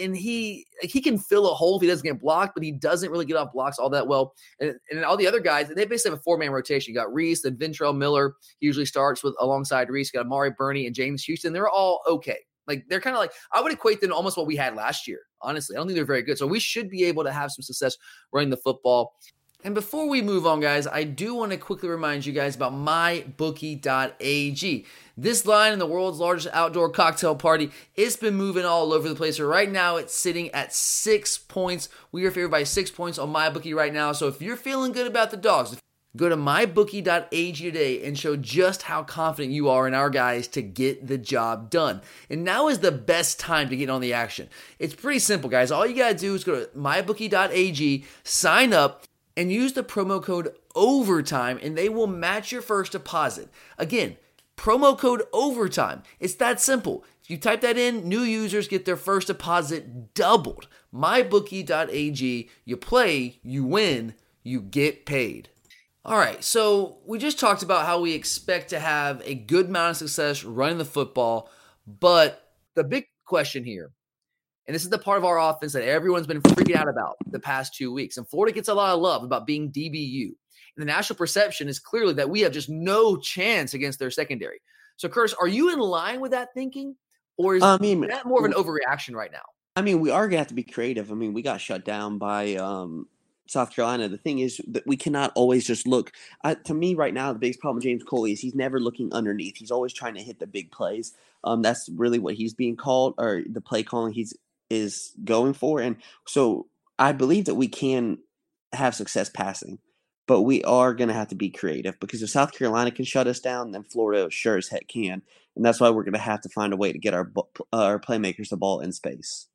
And he he can fill a hole if he doesn't get blocked, but he doesn't really get off blocks all that well. And, and all the other guys, they basically have a four man rotation. You got Reese, then Ventrell Miller usually starts with alongside Reese. You got Amari Burney and James Houston. They're all okay. Like they're kind of like I would equate them to almost what we had last year. Honestly, I don't think they're very good. So we should be able to have some success running the football. And before we move on, guys, I do want to quickly remind you guys about mybookie.ag. This line in the world's largest outdoor cocktail party, it's been moving all over the place. So right now, it's sitting at six points. We are favored by six points on MyBookie right now. So if you're feeling good about the dogs, Go to mybookie.ag today and show just how confident you are in our guys to get the job done. And now is the best time to get on the action. It's pretty simple, guys. All you got to do is go to mybookie.ag, sign up, and use the promo code OVERTIME, and they will match your first deposit. Again, promo code OVERTIME. It's that simple. If you type that in, new users get their first deposit doubled. mybookie.ag. You play, you win, you get paid. All right, so we just talked about how we expect to have a good amount of success running the football, but the big question here, and this is the part of our offense that everyone's been freaking out about the past two weeks, and Florida gets a lot of love about being DBU. And the national perception is clearly that we have just no chance against their secondary. So, Curtis, are you in line with that thinking, or is I mean, that more of an overreaction right now? I mean, we are gonna have to be creative. I mean, we got shut down by um, South Carolina. The thing is that we cannot always just look. To me, right now, the biggest problem with James Coley is he's never looking underneath. He's always trying to hit the big plays. Um, that's really what he's being called, or the play calling he's is going for. And so I believe that we can have success passing, but we are going to have to be creative because if South Carolina can shut us down, then Florida sure as heck can. And that's why we're going to have to find a way to get our our playmakers the ball in space.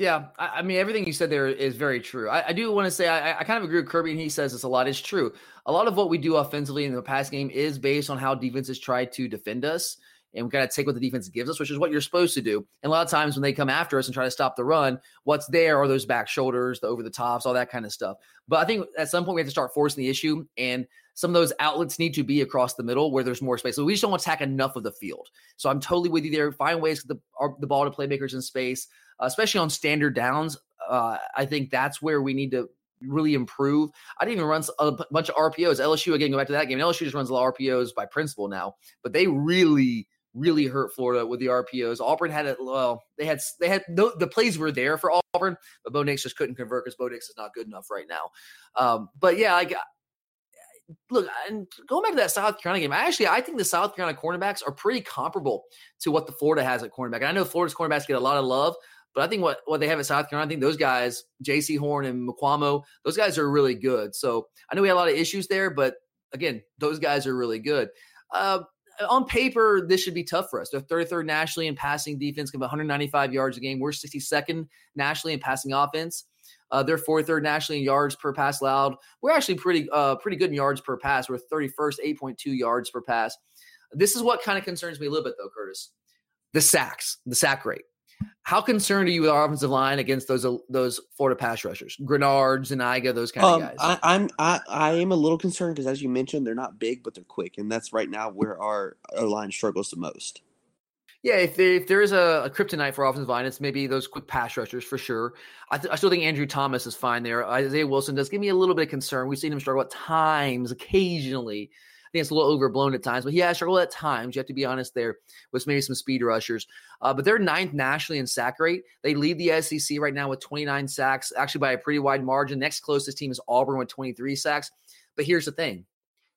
Yeah, I, I, mean everything you said there is very true. I, I do want to say I, I, kind of agree with Kirby, and he says this a lot. It's true. A lot of what we do offensively in the pass game is based on how defenses try to defend us, and we got to take what the defense gives us, which is what you're supposed to do. And a lot of times when they come after us and try to stop the run, what's there are those back shoulders, the over the tops, all that kind of stuff. But I think at some point we have to start forcing the issue, and some of those outlets need to be across the middle where there's more space. So we just don't attack enough of the field. So I'm totally with you there. Find ways to the, uh, the ball to playmakers in space especially on standard downs. Uh, I think that's where we need to really improve. I didn't even run a bunch of RPOs. LSU again, go back to that game. LSU just runs a lot of RPOs by principle now, but they really, really hurt Florida with the RPOs. Auburn had it. Well, they had they had the, the plays were there for Auburn, but Bo Nix just couldn't convert because Bo Nix is not good enough right now. Um, but yeah, like look, and going back to that South Carolina game, I actually I think the South Carolina cornerbacks are pretty comparable to what the Florida has at cornerback. And I know Florida's cornerbacks get a lot of love, but I think what, what they have at South Carolina, I think those guys, Jaycee Horn and Mukuamu, those guys are really good. So I know we had a lot of issues there, but again, those guys are really good. Uh, on paper, this should be tough for us. They're 33rd nationally in passing defense, give 195 yards a game. We're 62nd nationally in passing offense. Uh, they're 43rd nationally in yards per pass allowed. We're actually pretty uh, pretty good in yards per pass. We're 31st, 8.2 yards per pass. This is what kind of concerns me a little bit, though, Curtis. The sacks, the sack rate. How concerned are you with our offensive line against those those Florida pass rushers, Greenard, Zuniga, those kind um, of guys? I, I'm I, I am a little concerned because, as you mentioned, they're not big, but they're quick, and that's right now where our our line struggles the most. Yeah, if there, if there is a, a kryptonite for offensive line, it's maybe those quick pass rushers for sure. I, th- I still think Andrew Thomas is fine there. Isaiah Wilson does give me a little bit of concern. We've seen him struggle at times, occasionally, think it's a little overblown at times, but he has struggled at times. You have to be honest there with maybe some speed rushers. Uh, but they're ninth nationally in sack rate. They lead the SEC right now with 29 sacks, actually by a pretty wide margin. Next closest team is Auburn with 23 sacks. But here's the thing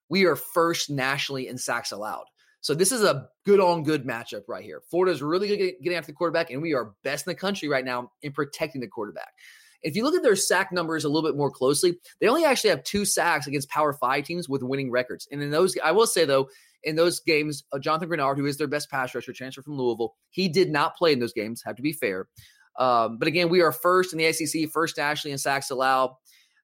we are first nationally in sacks allowed. So this is a good on good matchup right here. Florida's really good getting after the quarterback, and we are best in the country right now in protecting the quarterback. If you look at their sack numbers a little bit more closely, they only actually have two sacks against Power Five teams with winning records. And in those, I will say though, in those games, uh, Jonathan Greenard, who is their best pass rusher, transfer from Louisville, he did not play in those games. Have to be fair. Um, but again, we are first in the SEC, first nationally in sacks allowed.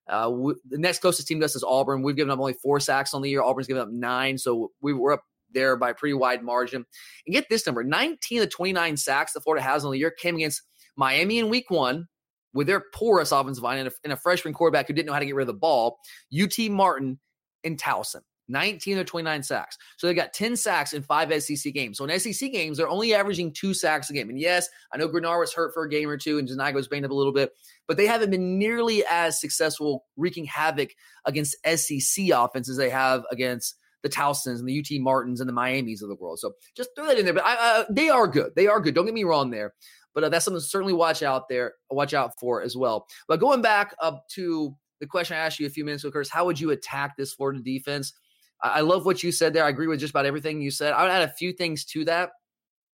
Uh, the next closest team to us is Auburn. We've given up only four sacks on the year. Auburn's given up nine, so we were up there by a pretty wide margin. And get this number 19 of 29 sacks that Florida has on the year came against Miami in week one with their porous offensive line and a, and a freshman quarterback who didn't know how to get rid of the ball, UT Martin and Towson. 19 or 29 sacks. So they got 10 sacks in five SEC games. So in SEC games, they're only averaging two sacks a game. And yes, I know Greenard was hurt for a game or two and Zuniga was banged up a little bit, but they haven't been nearly as successful wreaking havoc against SEC offenses they have against the Towsons and the UT Martins and the Miamis of the world. So just throw that in there. But I, uh, they are good. They are good. Don't get me wrong there. But uh, that's something to certainly watch out there, watch out for as well. But going back up to the question I asked you a few minutes ago, Curtis, how would you attack this Florida defense? I love what you said there. I agree with just about everything you said. I would add a few things to that.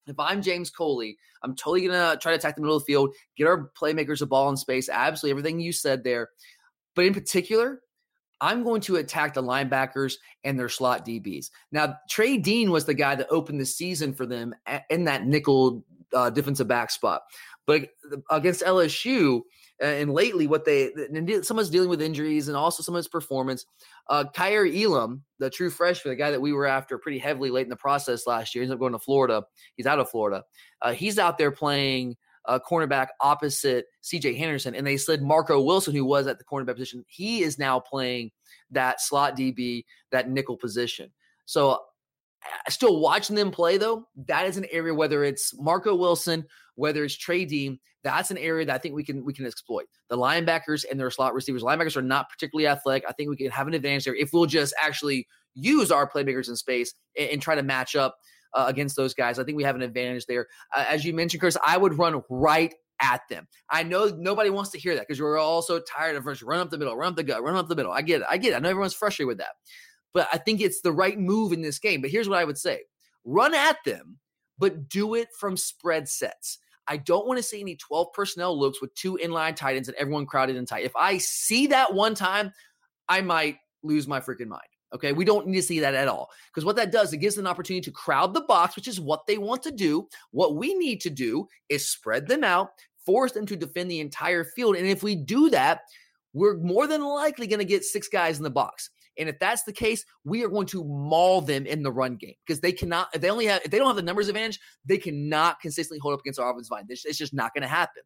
If I'm James Coley, I'm totally gonna try to attack the middle of the field, get our playmakers a ball in space. Absolutely everything you said there. But in particular, I'm going to attack the linebackers and their slot DBs. Now, Trey Dean was the guy that opened the season for them in that nickel uh, defensive back spot. But against LSU, uh, and lately, what they someone's dealing with injuries and also some of his performance. Uh, Kaiir Elam, the true freshman, the guy that we were after pretty heavily late in the process last year, ends up going to Florida. He's out of Florida. Uh, he's out there playing uh, cornerback opposite CJ Henderson, and they slid Marco Wilson, who was at the cornerback position. He is now playing that slot DB, that nickel position. So still watching them play though, that is an area whether it's Marco Wilson, whether it's Trey Dean, that's an area that I think we can we can exploit. The linebackers and their slot receivers. Linebackers are not particularly athletic. I think we can have an advantage there if we'll just actually use our playmakers in space and, and try to match up uh, against those guys. I think we have an advantage there. Uh, as you mentioned, Chris, I would run right at them. I know nobody wants to hear that because we're all so tired of run up the middle, run up the gut, run up the middle. I get it. I get it. I know everyone's frustrated with that but I think it's the right move in this game. But here's what I would say run at them, but do it from spread sets. I don't want to see any 12 personnel looks with two inline tight ends and everyone crowded and tight. If I see that one time, I might lose my freaking mind. Okay. We don't need to see that at all. Because what that does, it gives them an opportunity to crowd the box, which is what they want to do. What we need to do is spread them out, force them to defend the entire field. And if we do that, we're more than likely going to get six guys in the box. And if that's the case, we are going to maul them in the run game because they cannot, if they only have, if they don't have the numbers advantage, they cannot consistently hold up against our offensive line. It's, just not going to happen.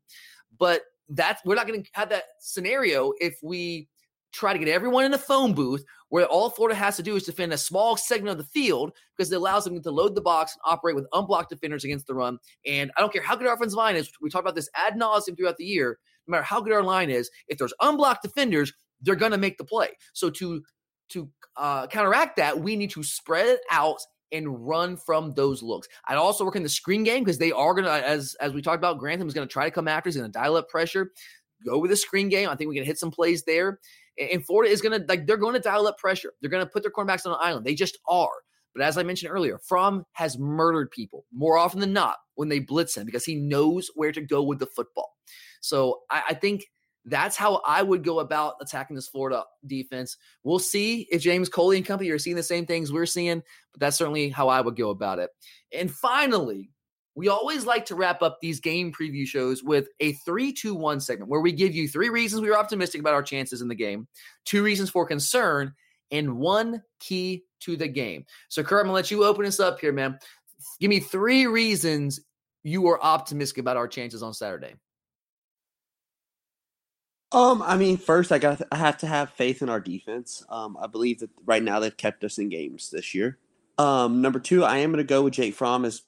But that's, we're not going to have that scenario if we try to get everyone in the phone booth where all Florida has to do is defend a small segment of the field because it allows them to load the box and operate with unblocked defenders against the run. And I don't care how good our offensive line is. We talk about this ad nauseum throughout the year. No matter how good our line is, if there's unblocked defenders, they're going to make the play. So to to uh, counteract that, we need to spread it out and run from those looks. I'd also work in the screen game because they are to, as as we talked about, Grantham is to try to come after. He's to dial up pressure. Go with the screen game. I think we can hit some plays there. And Florida is to like they're going to dial up pressure. They're to put their cornerbacks on an island. They just are. But as I mentioned earlier, Fromm has murdered people more often than not when they blitz him because he knows where to go with the football. So I, I think that's how I would go about attacking this Florida defense. We'll see if James Coley and company are seeing the same things we're seeing, but that's certainly how I would go about it. And finally, we always like to wrap up these game preview shows with a 3 2 1 segment where we give you three reasons we are optimistic about our chances in the game, two reasons for concern, and one key to the game. So, Kurt, I'm going to let you open us up here, man. Give me three reasons you are optimistic about our chances on Saturday. Um, I mean, first I got I have to have faith in our defense. Um, I believe that right now they've kept us in games this year. Um, number two, I am going to go with Jake Fromm as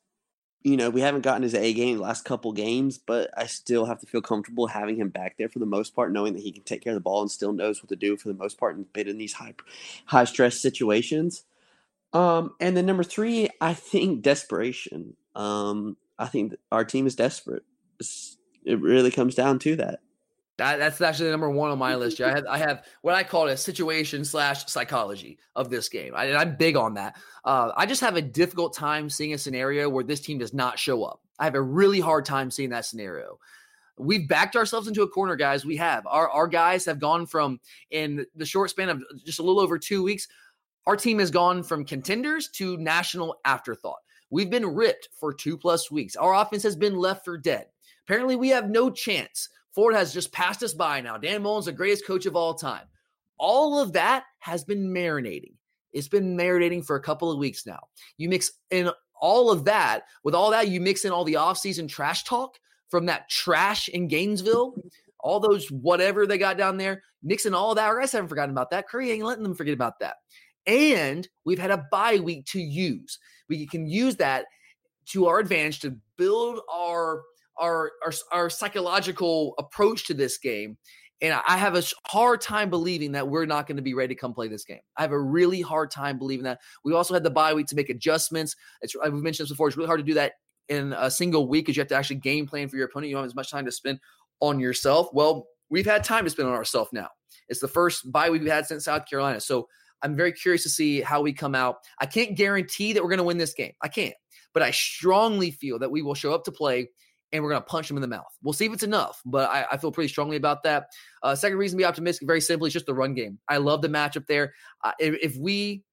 you know we haven't gotten his A game the last couple games, but I still have to feel comfortable having him back there for the most part, knowing that he can take care of the ball and still knows what to do for the most part and bit in these high high stress situations. Um, and then number three, I think desperation. Um, I think our team is desperate. It's, it really comes down to that. That, that's actually the number one on my list. I have I have what I call a situation slash psychology of this game. and I, am big on that. Uh, I just have a difficult time seeing a scenario where this team does not show up. I have a really hard time seeing that scenario. We've backed ourselves into a corner, guys. We have our our guys have gone from in the short span of just a little over two weeks. Our team has gone from contenders to national afterthought. We've been ripped for two plus weeks. Our offense has been left for dead. Apparently, we have no chance Ford has just passed us by now. Dan Mullen's the greatest coach of all time. All of that has been marinating It's been marinating for a couple of weeks now. You mix in all of that, with all that, you mix in all the offseason trash talk from that trash in Gainesville, all those whatever they got down there, mixing all that. Guys haven't forgotten about that. Kirby ain't letting them forget about that. And we've had a bye week to use. We can use that to our advantage to build our our our, our psychological approach to this game. And I have a hard time believing that we're not going to be ready to come play this game. I have a really hard time believing that. We also had the bye week to make adjustments. It's, uh, we've mentioned this before. It's really hard to do that in a single week because you have to actually game plan for your opponent. You don't have as much time to spend on yourself. Well, we've had time to spend on ourselves now. It's the first bye week we've had since South Carolina. So I'm very curious to see how we come out. I can't guarantee that we're going to win this game. I can't. But I strongly feel that we will show up to play and we're going to punch them in the mouth. We'll see if it's enough, but I, I feel pretty strongly about that. Uh, second reason to be optimistic, very simply, is just the run game. I love the matchup there. Uh, if, if, we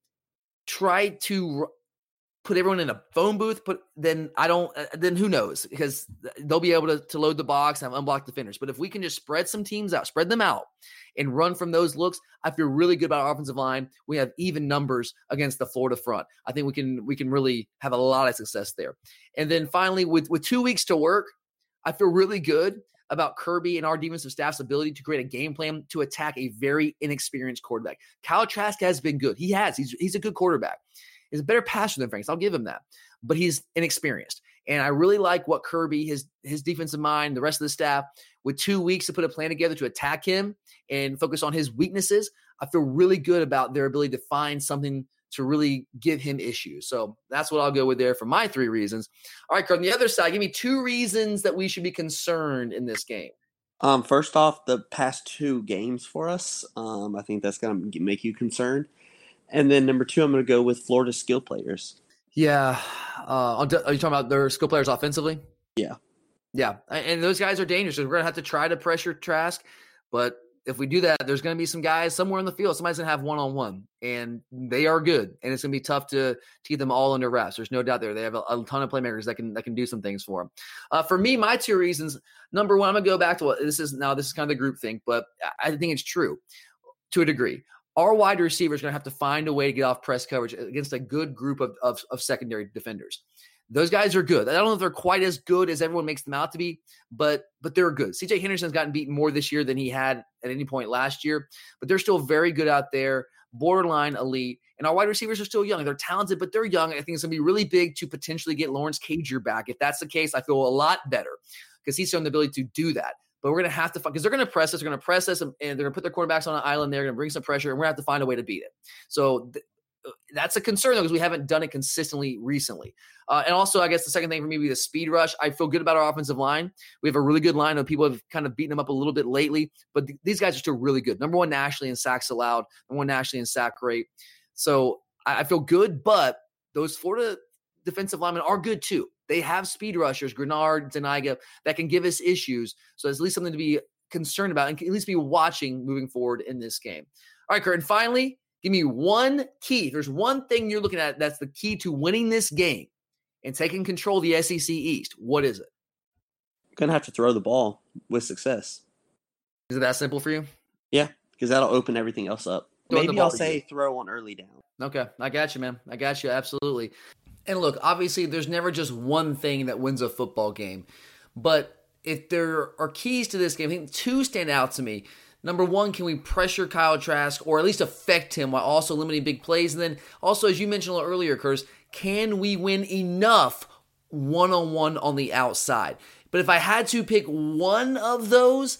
try to put everyone in a phone booth, put then I don't. Uh, then who knows? Because they'll be able to, to load the box and unblock defenders. But if we can just spread some teams out, spread them out, and run from those looks, I feel really good about our offensive line. We have even numbers against the Florida front. I think we can we can really have a lot of success there. And then finally, with with two weeks to work, I feel really good about Kirby and our defensive staff's ability to create a game plan to attack a very inexperienced quarterback. Kyle Trask has been good. He has. He's he's a good quarterback. He's a better passer than Franks. I'll give him that. But he's inexperienced. And I really like what Kirby, his his defensive mind, the rest of the staff, with two weeks to put a plan together to attack him and focus on his weaknesses. I feel really good about their ability to find something to really give him issues. So that's what I'll go with there for my three reasons. All right, Kurt, on the other side, give me two reasons that we should be concerned in this game. Um, first off, the past two games for us, um, I think that's going to make you concerned. And then number two, I'm going to go with Florida skill players. Yeah. Uh, are you talking about their skill players offensively? Yeah. Yeah. And those guys are dangerous. We're going to have to try to pressure Trask. But if we do that, there's going to be some guys somewhere in the field. Somebody's going to have one on one, and they are good. And it's going to be tough to, to keep them all under wraps. There's no doubt there. They have a, a ton of playmakers that can that can do some things for them. Uh, for me, my two reasons. Number one, I'm going to go back to what this is now. This is kind of the group thing, but I think it's true to a degree our wide receivers are going to have to find a way to get off press coverage against a good group of, of, of, secondary defenders. Those guys are good. I don't know if they're quite as good as everyone makes them out to be, but but they're good. CJ Henderson's gotten beaten more this year than he had at any point last year, but they're still very good out there, borderline elite. And our wide receivers are still young. They're talented, but they're young. I think it's going to be really big to potentially get Lawrence Cager back. If that's the case, I feel a lot better because he's shown the ability to do that. But we're going to have to find because they're going to press us. They're going to press us, and, they're going to put their quarterbacks on an island. They're going to bring some pressure, and we're going to have to find a way to beat it. So th- uh, that's a concern though because we haven't done it consistently recently. Uh, and also, I guess the second thing for me would be the speed rush. I feel good about our offensive line. We have a really good line of people have kind of beaten them up a little bit lately, but th- these guys are still really good. Number one nationally in sacks allowed, number one nationally in sack rate. So I, I feel good, but those Florida defensive linemen are good too. They have speed rushers, Greenard, Zuniga, that can give us issues. So it's at least something to be concerned about and at least be watching moving forward in this game. All right, Kurt. And finally, give me one key. there's one thing you're looking at that's the key to winning this game and taking control of the SEC East. What is it? Gonna have to throw the ball with success. Is it that simple for you? Yeah, because that'll open everything else up. Maybe I'll say throw on early down. Okay, I got you, man. I got you absolutely. And look, obviously, there's never just one thing that wins a football game. But if there are keys to this game, I think two stand out to me. Number one, can we pressure Kyle Trask or at least affect him while also limiting big plays? And then also, as you mentioned a little earlier, Curse, can we win enough one on one on the outside? But if I had to pick one of those,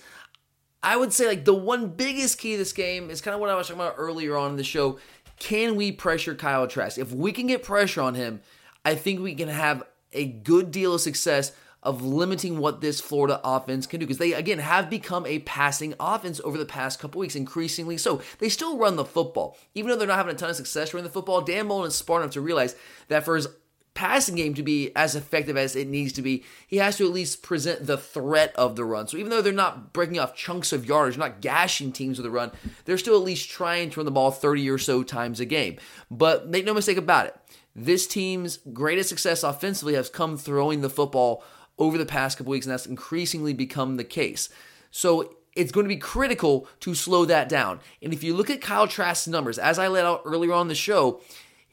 I would say like the one biggest key to this game is kind of what I was talking about earlier on in the show. Can we pressure Kyle Trask? If we can get pressure on him, I think we can have a good deal of success of limiting what this Florida offense can do because they again have become a passing offense over the past couple weeks, increasingly so. They still run the football, even though they're not having a ton of success running the football. Dan Mullen is smart enough to realize that for his passing game to be as effective as it needs to be, he has to at least present the threat of the run. So even though they're not breaking off chunks of yardage, not gashing teams with the run, they're still at least trying to run the ball 30 or so times a game. But make no mistake about it this team's greatest success offensively has come throwing the football over the past couple weeks, and that's increasingly become the case. So it's going to be critical to slow that down. And if you look at Kyle Trask's numbers, as I laid out earlier on the show,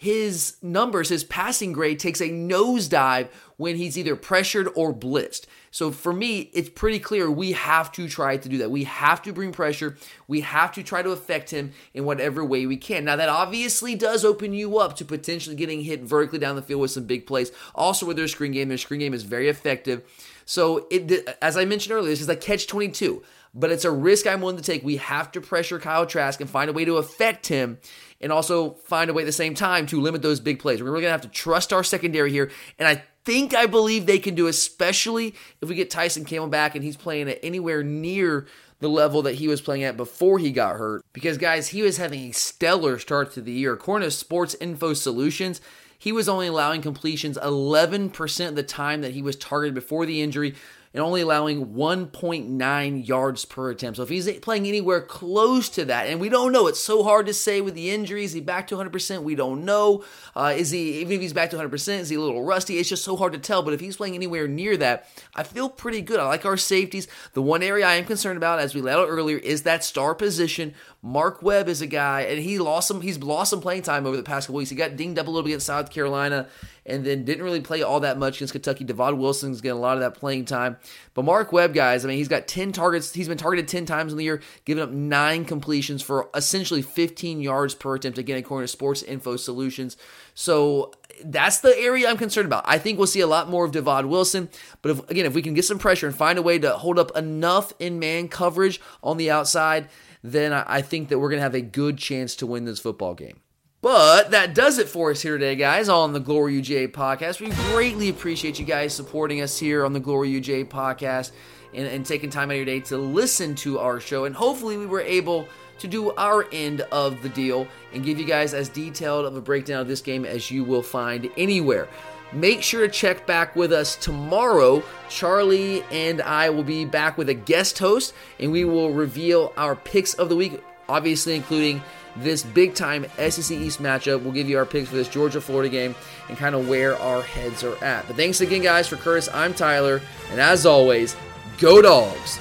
his numbers, his passing grade takes a nosedive when he's either pressured or blitzed. So for me, it's pretty clear we have to try to do that. We have to bring pressure. We have to try to affect him in whatever way we can. Now, that obviously does open you up to potentially getting hit vertically down the field with some big plays. Also, with their screen game, their screen game is very effective. So, it, as I mentioned earlier, this is a catch 22 but it's a risk I'm willing to take. We have to pressure Kyle Trask and find a way to affect him and also find a way at the same time to limit those big plays. We're really going to have to trust our secondary here. And I think I believe they can do, especially if we get Tyson Campbell back and he's playing at anywhere near the level that he was playing at before he got hurt. Because, guys, he was having a stellar start to the year. According to Sports Info Solutions, he was only allowing completions 11% of the time that he was targeted before the injury and only allowing 1.9 yards per attempt. So if he's playing anywhere close to that, and we don't know, it's so hard to say with the injuries. Is he back to 100%? We don't know. Uh, is he even if he's back to 100%? Is he a little rusty? It's just so hard to tell. But if he's playing anywhere near that, I feel pretty good. I like our safeties. The one area I am concerned about, as we laid out earlier, is that star position. Mark Webb is a guy, and he lost some. He's lost some playing time over the past couple weeks. He got dinged up a little bit against South Carolina and then didn't really play all that much against Kentucky. Divaad Wilson's getting a lot of that playing time. But Mark Webb, guys, I mean, he's got 10 targets. He's been targeted 10 times in the year, giving up nine completions for essentially 15 yards per attempt, again, according to Sports Info Solutions. So that's the area I'm concerned about. I think we'll see a lot more of Divaad Wilson, but if, again, if we can get some pressure and find a way to hold up enough in man coverage on the outside, then I think that we're going to have a good chance to win this football game. But that does it for us here today, guys, on the Glory UGA podcast. We greatly appreciate you guys supporting us here on the Glory UGA podcast and, and taking time out of your day to listen to our show. And hopefully, we were able to do our end of the deal and give you guys as detailed of a breakdown of this game as you will find anywhere. Make sure to check back with us tomorrow. Charlie and I will be back with a guest host, and we will reveal our picks of the week, obviously, including this big time SEC East matchup. We'll give you our picks for this Georgia Florida game and kind of where our heads are at. But thanks again, guys. For Curtis, I'm Tyler. And as always, go dogs.